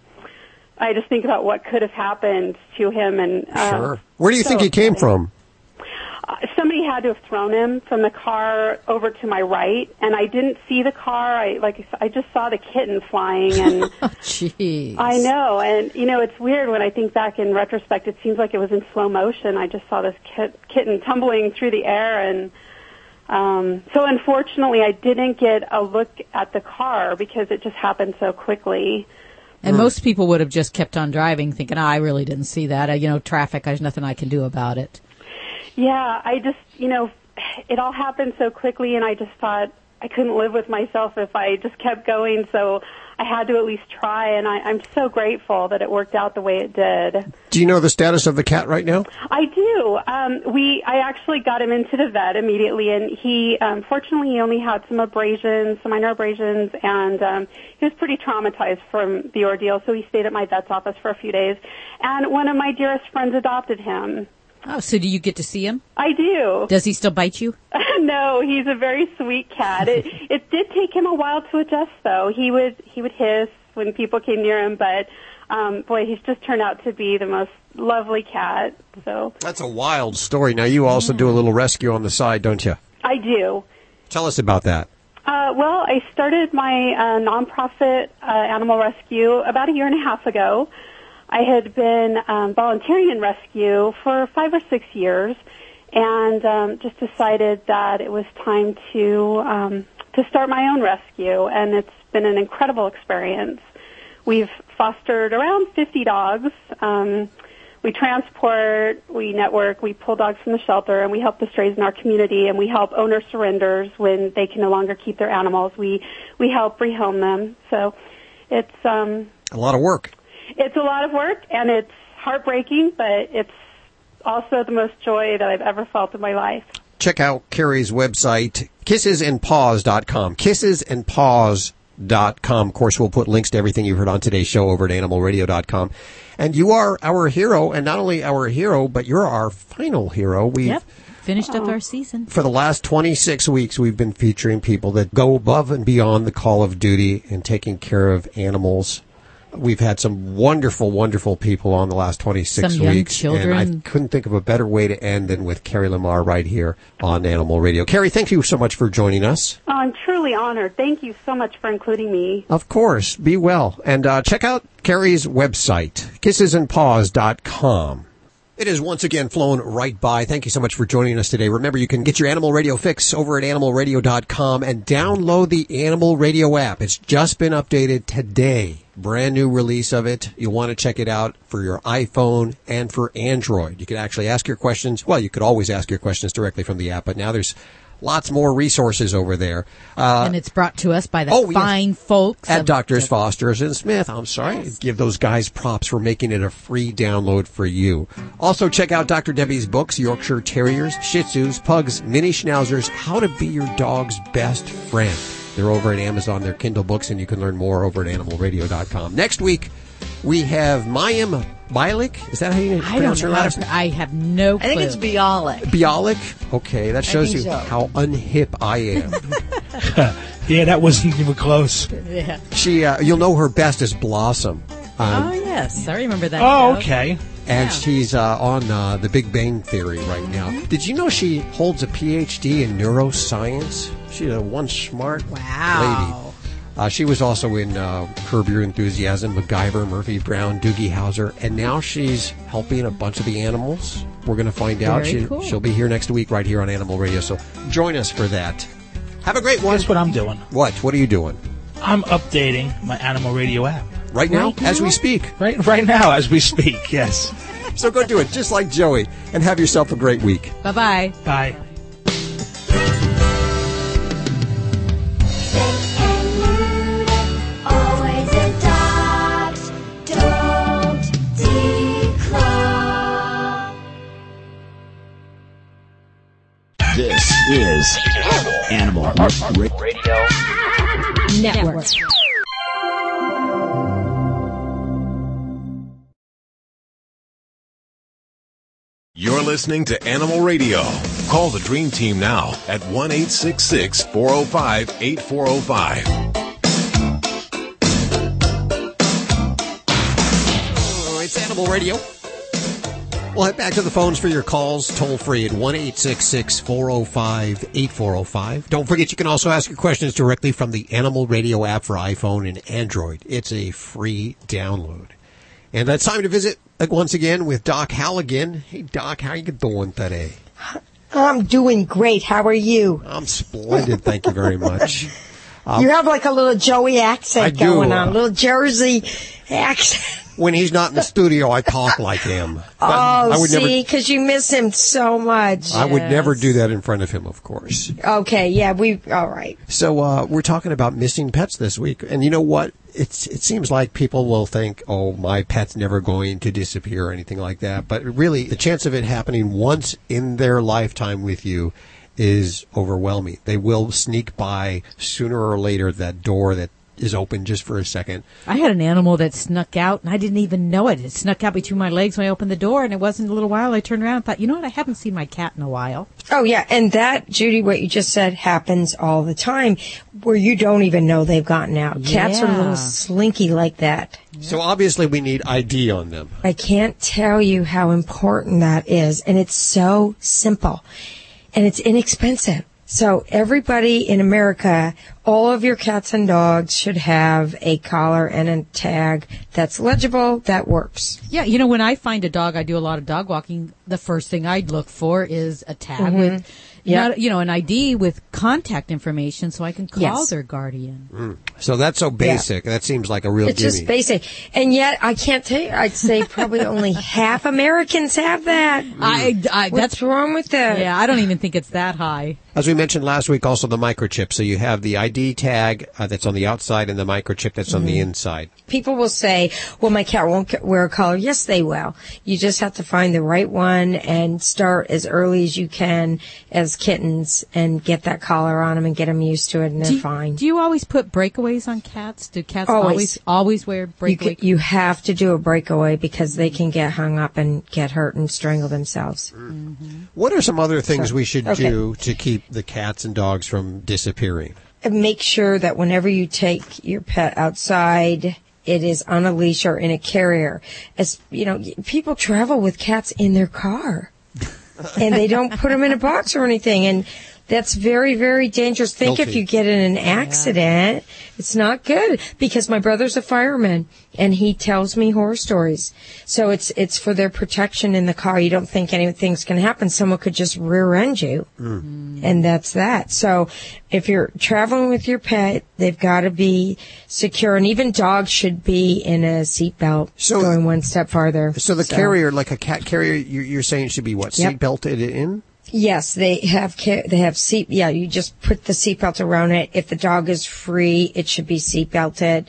I just think about what could have happened to him, and uh, Sure. Where do you so think he came from? Somebody had to have thrown him from the car over to my right, and I didn't see the car. I like I just saw the kitten flying, and Jeez. I know. And you know, it's weird when I think back in retrospect. It seems like it was in slow motion. I just saw this kit, kitten tumbling through the air, and Um, so unfortunately, I didn't get a look at the car because it just happened so quickly. And most people would have just kept on driving, thinking, oh, "I really didn't see that. Uh, you know, traffic. There's nothing I can do about it." Yeah, I just, you know, it all happened so quickly, and I just thought I couldn't live with myself if I just kept going. So I had to at least try, and I, I'm so grateful that it worked out the way it did. Do you know the status of the cat right now? I do. Um, we I actually got him into the vet immediately, and he um, fortunately he only had some abrasions, some minor abrasions, and um, he was pretty traumatized from the ordeal. So he stayed at my vet's office for a few days, and one of my dearest friends adopted him. Oh, so do you get to see him? I do. Does he still bite you? no, he's a very sweet cat. It it did take him a while to adjust though. He would he would hiss when people came near him, but um boy, he's just turned out to be the most lovely cat. So That's a wild story. Now you also do a little rescue on the side, don't you? I do. Tell us about that. Uh, well, I started my uh, nonprofit uh, animal rescue about a year and a half ago. I had been um, volunteering in rescue for five or six years, and um, just decided that it was time to um, to start my own rescue. And it's been an incredible experience. We've fostered around 50 dogs. Um, we transport, we network, we pull dogs from the shelter, and we help the strays in our community, and we help owner surrenders when they can no longer keep their animals. We we help rehome them. So it's um, A lot of work. It's a lot of work, and it's heartbreaking, but it's also the most joy that I've ever felt in my life. Check out Keri's website, kissesandpaws.com. Kissesandpaws.com. Of course, we'll put links to everything you've heard on today's show over at animalradio.com. And you are our hero, and not only our hero, but you're our final hero. We've Yep. Finished up our season. for the last 26 weeks, we've been featuring people that go above and beyond the call of duty and taking care of animals. We've had some wonderful, wonderful people on the last 26 Some young weeks. children. And I couldn't think of a better way to end than with Keri Lamar right here on Animal Radio. Keri, thank you so much for joining us. Oh, I'm truly honored. Thank you so much for including me. Of course. Be well. And uh, check out Keri's website, kissesandpaws.com. It has once again flown right by. Thank you so much for joining us today. Remember, you can get your Animal Radio fix over at animalradio.com and download the Animal Radio app. It's just been updated today. Brand new release of it. You'll want to check it out for your iPhone and for Android. You can actually ask your questions. Well, you could always ask your questions directly from the app, but now there's lots more resources over there. Uh, and it's brought to us by the oh, yes. fine folks at of- Doctors Foster's and Smith. I'm sorry. Give those guys props for making it a free download for you. Also, check out Dr. Debbie's books, Yorkshire Terriers, Shih Tzus, Pugs, Mini Schnauzers, How to Be Your Dog's Best Friend. They're over at Amazon. They're Kindle books, and you can learn more over at animalradio.com. Next week, we have Mayim Bialik. Is that how you I don't pronounce her last name? I have no I think it's Bialik. Bialik? Okay, that shows you so. how unhip I am. yeah, that wasn't even close. Yeah. She, uh, you'll know her best as Blossom. Um, oh yes, I remember that. Oh, show. okay. and she's uh, on uh, the Big Bang Theory right now. Did you know she holds a PhD in neuroscience? She's a one smart Wow. lady. Uh, she was also in uh, Curb Your Enthusiasm, MacGyver, Murphy Brown, Doogie Howser, and now she's helping a bunch of the animals. We're going to find out. Very She, cool. She'll be here next week right here on Animal Radio. So join us for that. Have a great one. Guess what I'm doing? What? What are you doing? I'm updating my Animal Radio app. Right now, as we speak. Right, right now, as we speak. Yes. So go do it, just like Joey, and have yourself a great week. Bye bye bye. Animal Radio Network. You're listening to Animal Radio. Call the Dream Team now at 1 866 405 8405. Oh, oh it's Animal Radio. We'll head back to the phones for your calls, toll free at 1 405 8405. Don't forget you can also ask your questions directly from the Animal Radio app for iPhone and Android. It's a free download. And it's time to visit once again with Doc Halligan. Hey, Doc, how you doing today? I'm doing great. How are you? I'm splendid. Thank you very much. Um, you have like a little Joey accent I do, going uh, on, a little Jersey accent. When he's not in the studio, I talk like him. But oh, I would see, because you miss him so much. I would never do that in front of him, of course. Okay, yeah, we all right. So uh, we're talking about missing pets this week, and you know what? It's it seems like people will think, "Oh, my pet's never going to disappear" or anything like that. But really, the chance of it happening once in their lifetime with you is overwhelming. They will sneak by sooner or later that door that is open just for a second. I had an animal that snuck out and I didn't even know it. It snuck out between my legs when I opened the door and it wasn't a little while. I turned around and thought, you know what? I haven't seen my cat in a while. Oh yeah, and that Judy, what you just said happens all the time, where you don't even know they've gotten out. Cats are a little slinky like that. So obviously, we need ID on them. I can't tell you how important that is. And it's so simple and it's inexpensive. So everybody in America, all of your cats and dogs should have a collar and a tag that's legible, that works. Yeah, you know, when I find a dog, I do a lot of dog walking. The first thing I'd look for is a tag Mhm. with, Yeah. not, you know, an ID with contact information so I can call Yes. their guardian. Mm. So that's so basic. That seems like a real It's gimme. just basic. And yet I can't tell you, I'd say probably only half Americans have that. I, I, What's wrong with that? Yeah, I don't even think it's that high. As we mentioned last week, also the microchip. So you have the ID tag uh, that's on the outside and the microchip that's on the Mhm. inside. People will say, well, my cat won't wear a collar. Yes, they will. You just have to find the right one and start as early as you can as kittens and get that collar on them and get them used to it and they're do, fine. Do you always put breakaways on cats? Do cats Always. always always, wear You, breakaway? ca- you have to do a breakaway because they can get hung up and get hurt and strangle themselves. Mm-hmm. Mm-hmm. What are some other things So- we should okay. do to keep the cats and dogs from disappearing? And make sure that whenever you take your pet outside, it is on a leash or in a carrier. As you know, people travel with cats in their car, and they don't put them in a box or anything, and that's very, very dangerous. Think if you get in an accident, it's not good because my brother's a fireman and he tells me horror stories. So it's it's for their protection in the car. You don't think anything's going to happen. Someone could just rear end you mm. and that's that. So if you're traveling with your pet, they've got to be secure, and even dogs should be in a seatbelt. So going one step farther. So the carrier, like a cat carrier, you're, you're saying it should be what? Yep. Seat belted in? Yes, they have they have seat. Yeah, you just put the seatbelt around it. If the dog is free, it should be seatbelted.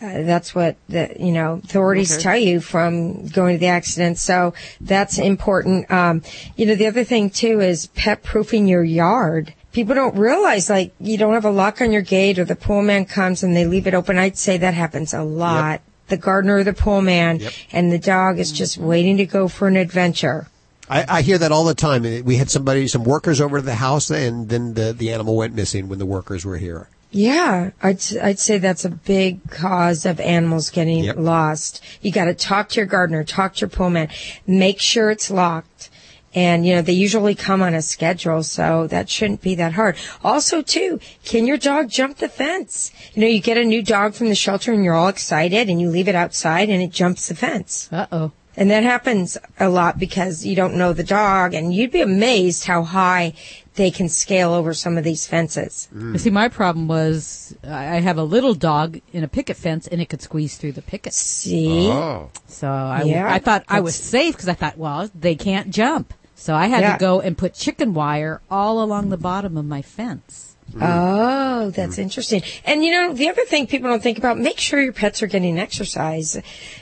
Uh, that's what the you know authorities Okay. tell you from going to the accident. So that's important. Um, you know, the other thing too is pet proofing your yard. People don't realize like you don't have a lock on your gate or the pool man comes and they leave it open. I'd say that happens a lot. The gardener or the pool man and the dog is just waiting to go for an adventure. I, I hear that all the time. We had somebody, some workers over to the house, and then the, the animal went missing when the workers were here. Yeah, I'd I'd say that's a big cause of animals getting Yep. lost. You got to talk to your gardener, talk to your pool man, make sure it's locked. And you know they usually come on a schedule, so that shouldn't be that hard. Also, too, can your dog jump the fence? You know, you get a new dog from the shelter and you're all excited, and you leave it outside and it jumps the fence. Uh oh. And that happens a lot because you don't know the dog, and you'd be amazed how high they can scale over some of these fences. You See, my problem was I I have a little dog in a picket fence, and it could squeeze through the picket. See? Oh. So I, Yeah, I thought I was safe because I thought, well, they can't jump. So I had Yeah. to go and put chicken wire all along the bottom of my fence. Oh, that's mm. interesting. And you know, the other thing people don't think about, make sure your pets are getting exercise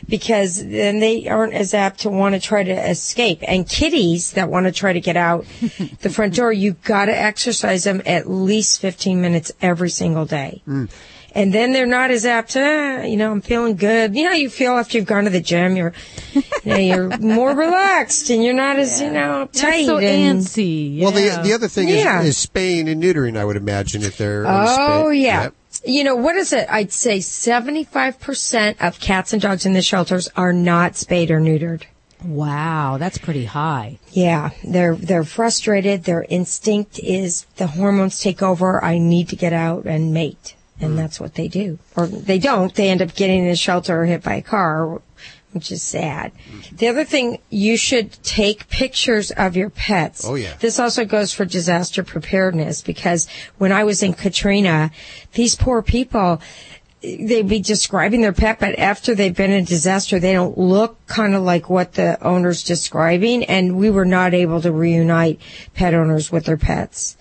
because then they aren't as apt to want to try to escape. And kitties that want to try to get out the front door, you gotta exercise them at least 15 minutes every single day. Mm. And then they're not as apt to, "Ah, you know, I'm feeling good. You know, how you feel after you've gone to the gym. You're, you know, you're more relaxed and you're not as, you know, tight. so and, antsy. Well, the the other thing Yeah. is, is spaying and neutering. I would imagine if they're Oh spay- yeah. Yep. You know, what is it? I'd say 75% of cats and dogs in the shelters are not spayed or neutered. Wow, that's pretty high. Yeah, they're they're frustrated. Their instinct is the hormones take over. I need to get out and mate, and hmm. that's what they do. Or they don't. They end up getting in a shelter or hit by a car, which is sad. Mm-hmm. The other thing, you should take pictures of your pets. Oh, yeah. This also goes for disaster preparedness because when I was in Katrina, these poor people, they'd be describing their pet, but after they've been in disaster, they don't look kind of like what the owner's describing, and we were not able to reunite pet owners with their pets.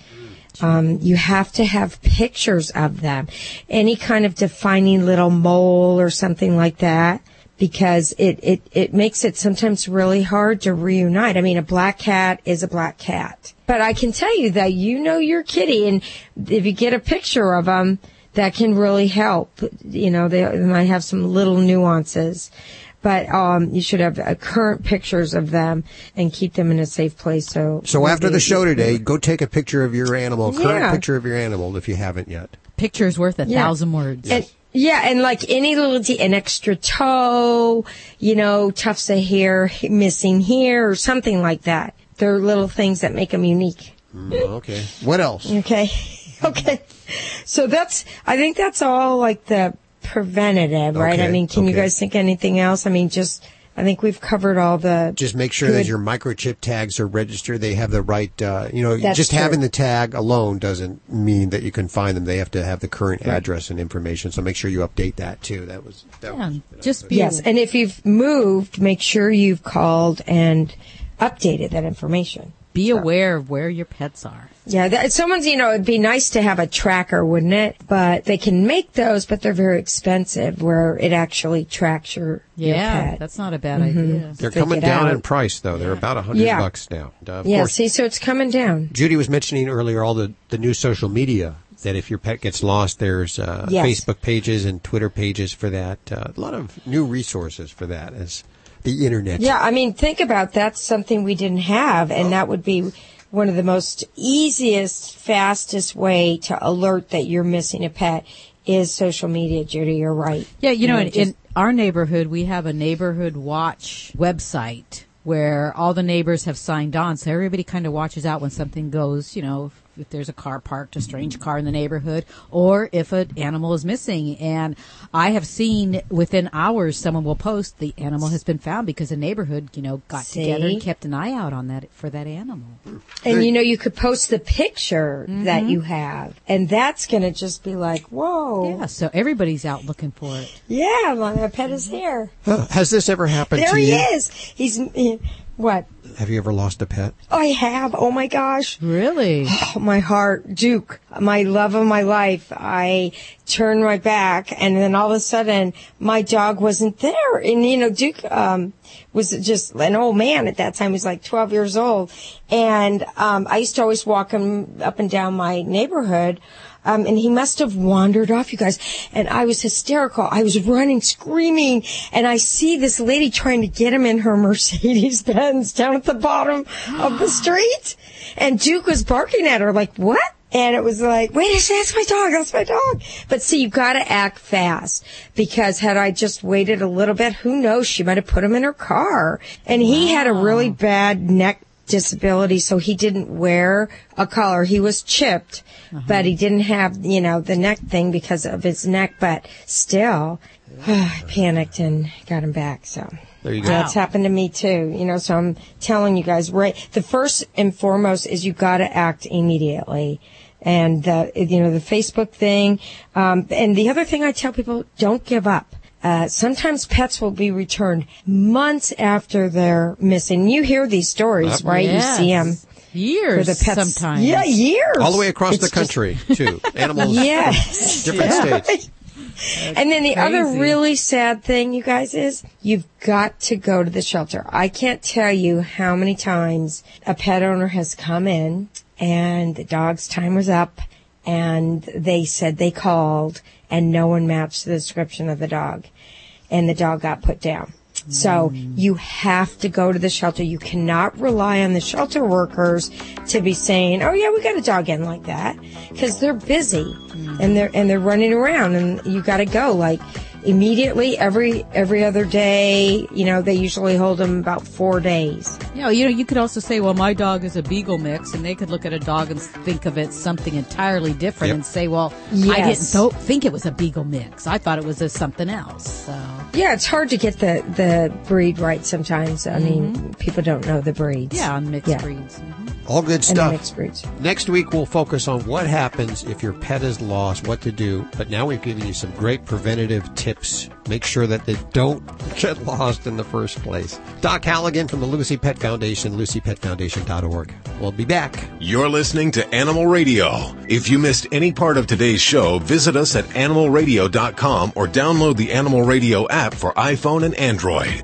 Um, you have to have pictures of them. Any kind of defining little mole or something like that. Because it, it, it makes it sometimes really hard to reunite. I mean, a black cat is a black cat. But I can tell you that you know your kitty and if you get a picture of them, that can really help. You know, they, they might have some little nuances. But um, you should have uh, current pictures of them and keep them in a safe place. So, So after the show today, go take a picture of your animal, current Yeah. picture of your animal if you haven't yet. Picture's worth a Yeah. thousand words. And, yeah, and like any little, de- an extra toe, you know, tufts of hair missing here or something like that. They're little things that make them unique. Mm, okay. What else? Okay. okay. So that's, I think that's all like the preventative, right? I mean, can you guys think anything else? I mean, just, I think we've covered all the. Just make sure that your microchip tags are registered. They have the right, uh, you know, That's just true. having the tag alone doesn't mean that you can find them. They have to have the current Right. address and information. So make sure you update that too. That was, that Yeah, was just be Yes, and if you've moved, make sure you've called and updated that information. Be aware of where your pets are. Yeah, that, someone's, you know, it'd be nice to have a tracker, wouldn't it? But they can make those, but they're very expensive where it actually tracks your, your Yeah, pet. that's not a bad Mhm. idea. They're Take coming down out. in price though. They're about a hundred Yeah. bucks now. Uh, of yeah, course, see, so it's coming down. Judy was mentioning earlier all the, the new social media that if your pet gets lost, there's uh, Yes. Facebook pages and Twitter pages for that. Uh, a lot of new resources for that as the internet. Yeah, I mean, think about that's something we didn't have, and oh. that would be one of the most easiest, fastest way to alert that you're missing a pet is social media, Judy. You're right. Yeah, you know, in, just- in our neighborhood, we have a neighborhood watch website where all the neighbors have signed on, so everybody kind of watches out when something goes, you know, if, if there's a car parked, a strange car in the neighborhood, or if an animal is missing. And I have seen within hours someone will post the animal has been found because the neighborhood, you know, got See? together and kept an eye out on that for that animal. And you know, you could post the picture that Mhm. you have, and that's going to just be like, whoa. Yeah, so everybody's out looking for it. Yeah, my pet is here. Uh, has this ever happened There to he you? is. He's, he- what? Have you ever lost a pet? I have. Oh my gosh. Really? Oh, my heart. Duke, my love of my life. I turned my back and then all of a sudden my dog wasn't there. And you know, Duke, um, was just an old man at that time. He was like 12 years old. And, um, I used to always walk him up and down my neighborhood. Um, and he must have wandered off, you guys. And I was hysterical. I was running, screaming, and I see this lady trying to get him in her Mercedes Benz down at the bottom of the street. And Duke was barking at her like, what? And it was like, wait a second, that's my dog, that's my dog. But see, you gotta act fast because had I just waited a little bit, who knows, she might have put him in her car. And he had a really bad neck disability, so he didn't wear a collar. He was chipped, but he didn't have, you know, the neck thing because of his neck, but still, I panicked and got him back, so. There you go. That's happened to me too, you know, so I'm telling you guys, right, the first and foremost is you gotta act immediately. And, uh, you know, the Facebook thing, um, and the other thing I tell people, don't give up. Uh, sometimes pets will be returned months after they're missing. You hear these stories, Yep. right? Yes. You see them. Years For the pets. sometimes. Yeah, years. All the way across It's the just- country, too. Animals, Yes. different Yeah. states. And then the other really sad thing, you guys, is you've got to go to the shelter. I can't tell you how many times a pet owner has come in and the dog's time was up and they said they called and no one matched the description of the dog and the dog got put down. So mm. you have to go to the shelter. You cannot rely on the shelter workers to be saying, "Oh yeah, we got a dog in like that," because they're busy mm. and they're and they're running around, and you got to go. Like immediately every every other day. You know, they usually hold them about four days. You know, you know, you could also say, well, my dog is a beagle mix, and they could look at a dog and think of it something entirely different Yep. and say, well, I didn't th- think it was a beagle mix. I thought it was a something else. So. Yeah, it's hard to get the the breed right sometimes. I mean, mm-hmm. people don't know the breeds. Yeah, mixed Yeah. breeds. Mm-hmm. All good And the stuff. mixed. Next week we'll focus on what happens if your pet is lost, what to do. But now we've given you some great preventative tips. Make sure that they don't get lost in the first place. Doc Halligan from the Lucy Pet Foundation, lucypetfoundation.org. We'll be back. You're listening to Animal Radio. If you missed any part of today's show, visit us at animalradio.com or download the Animal Radio app for iPhone and Android.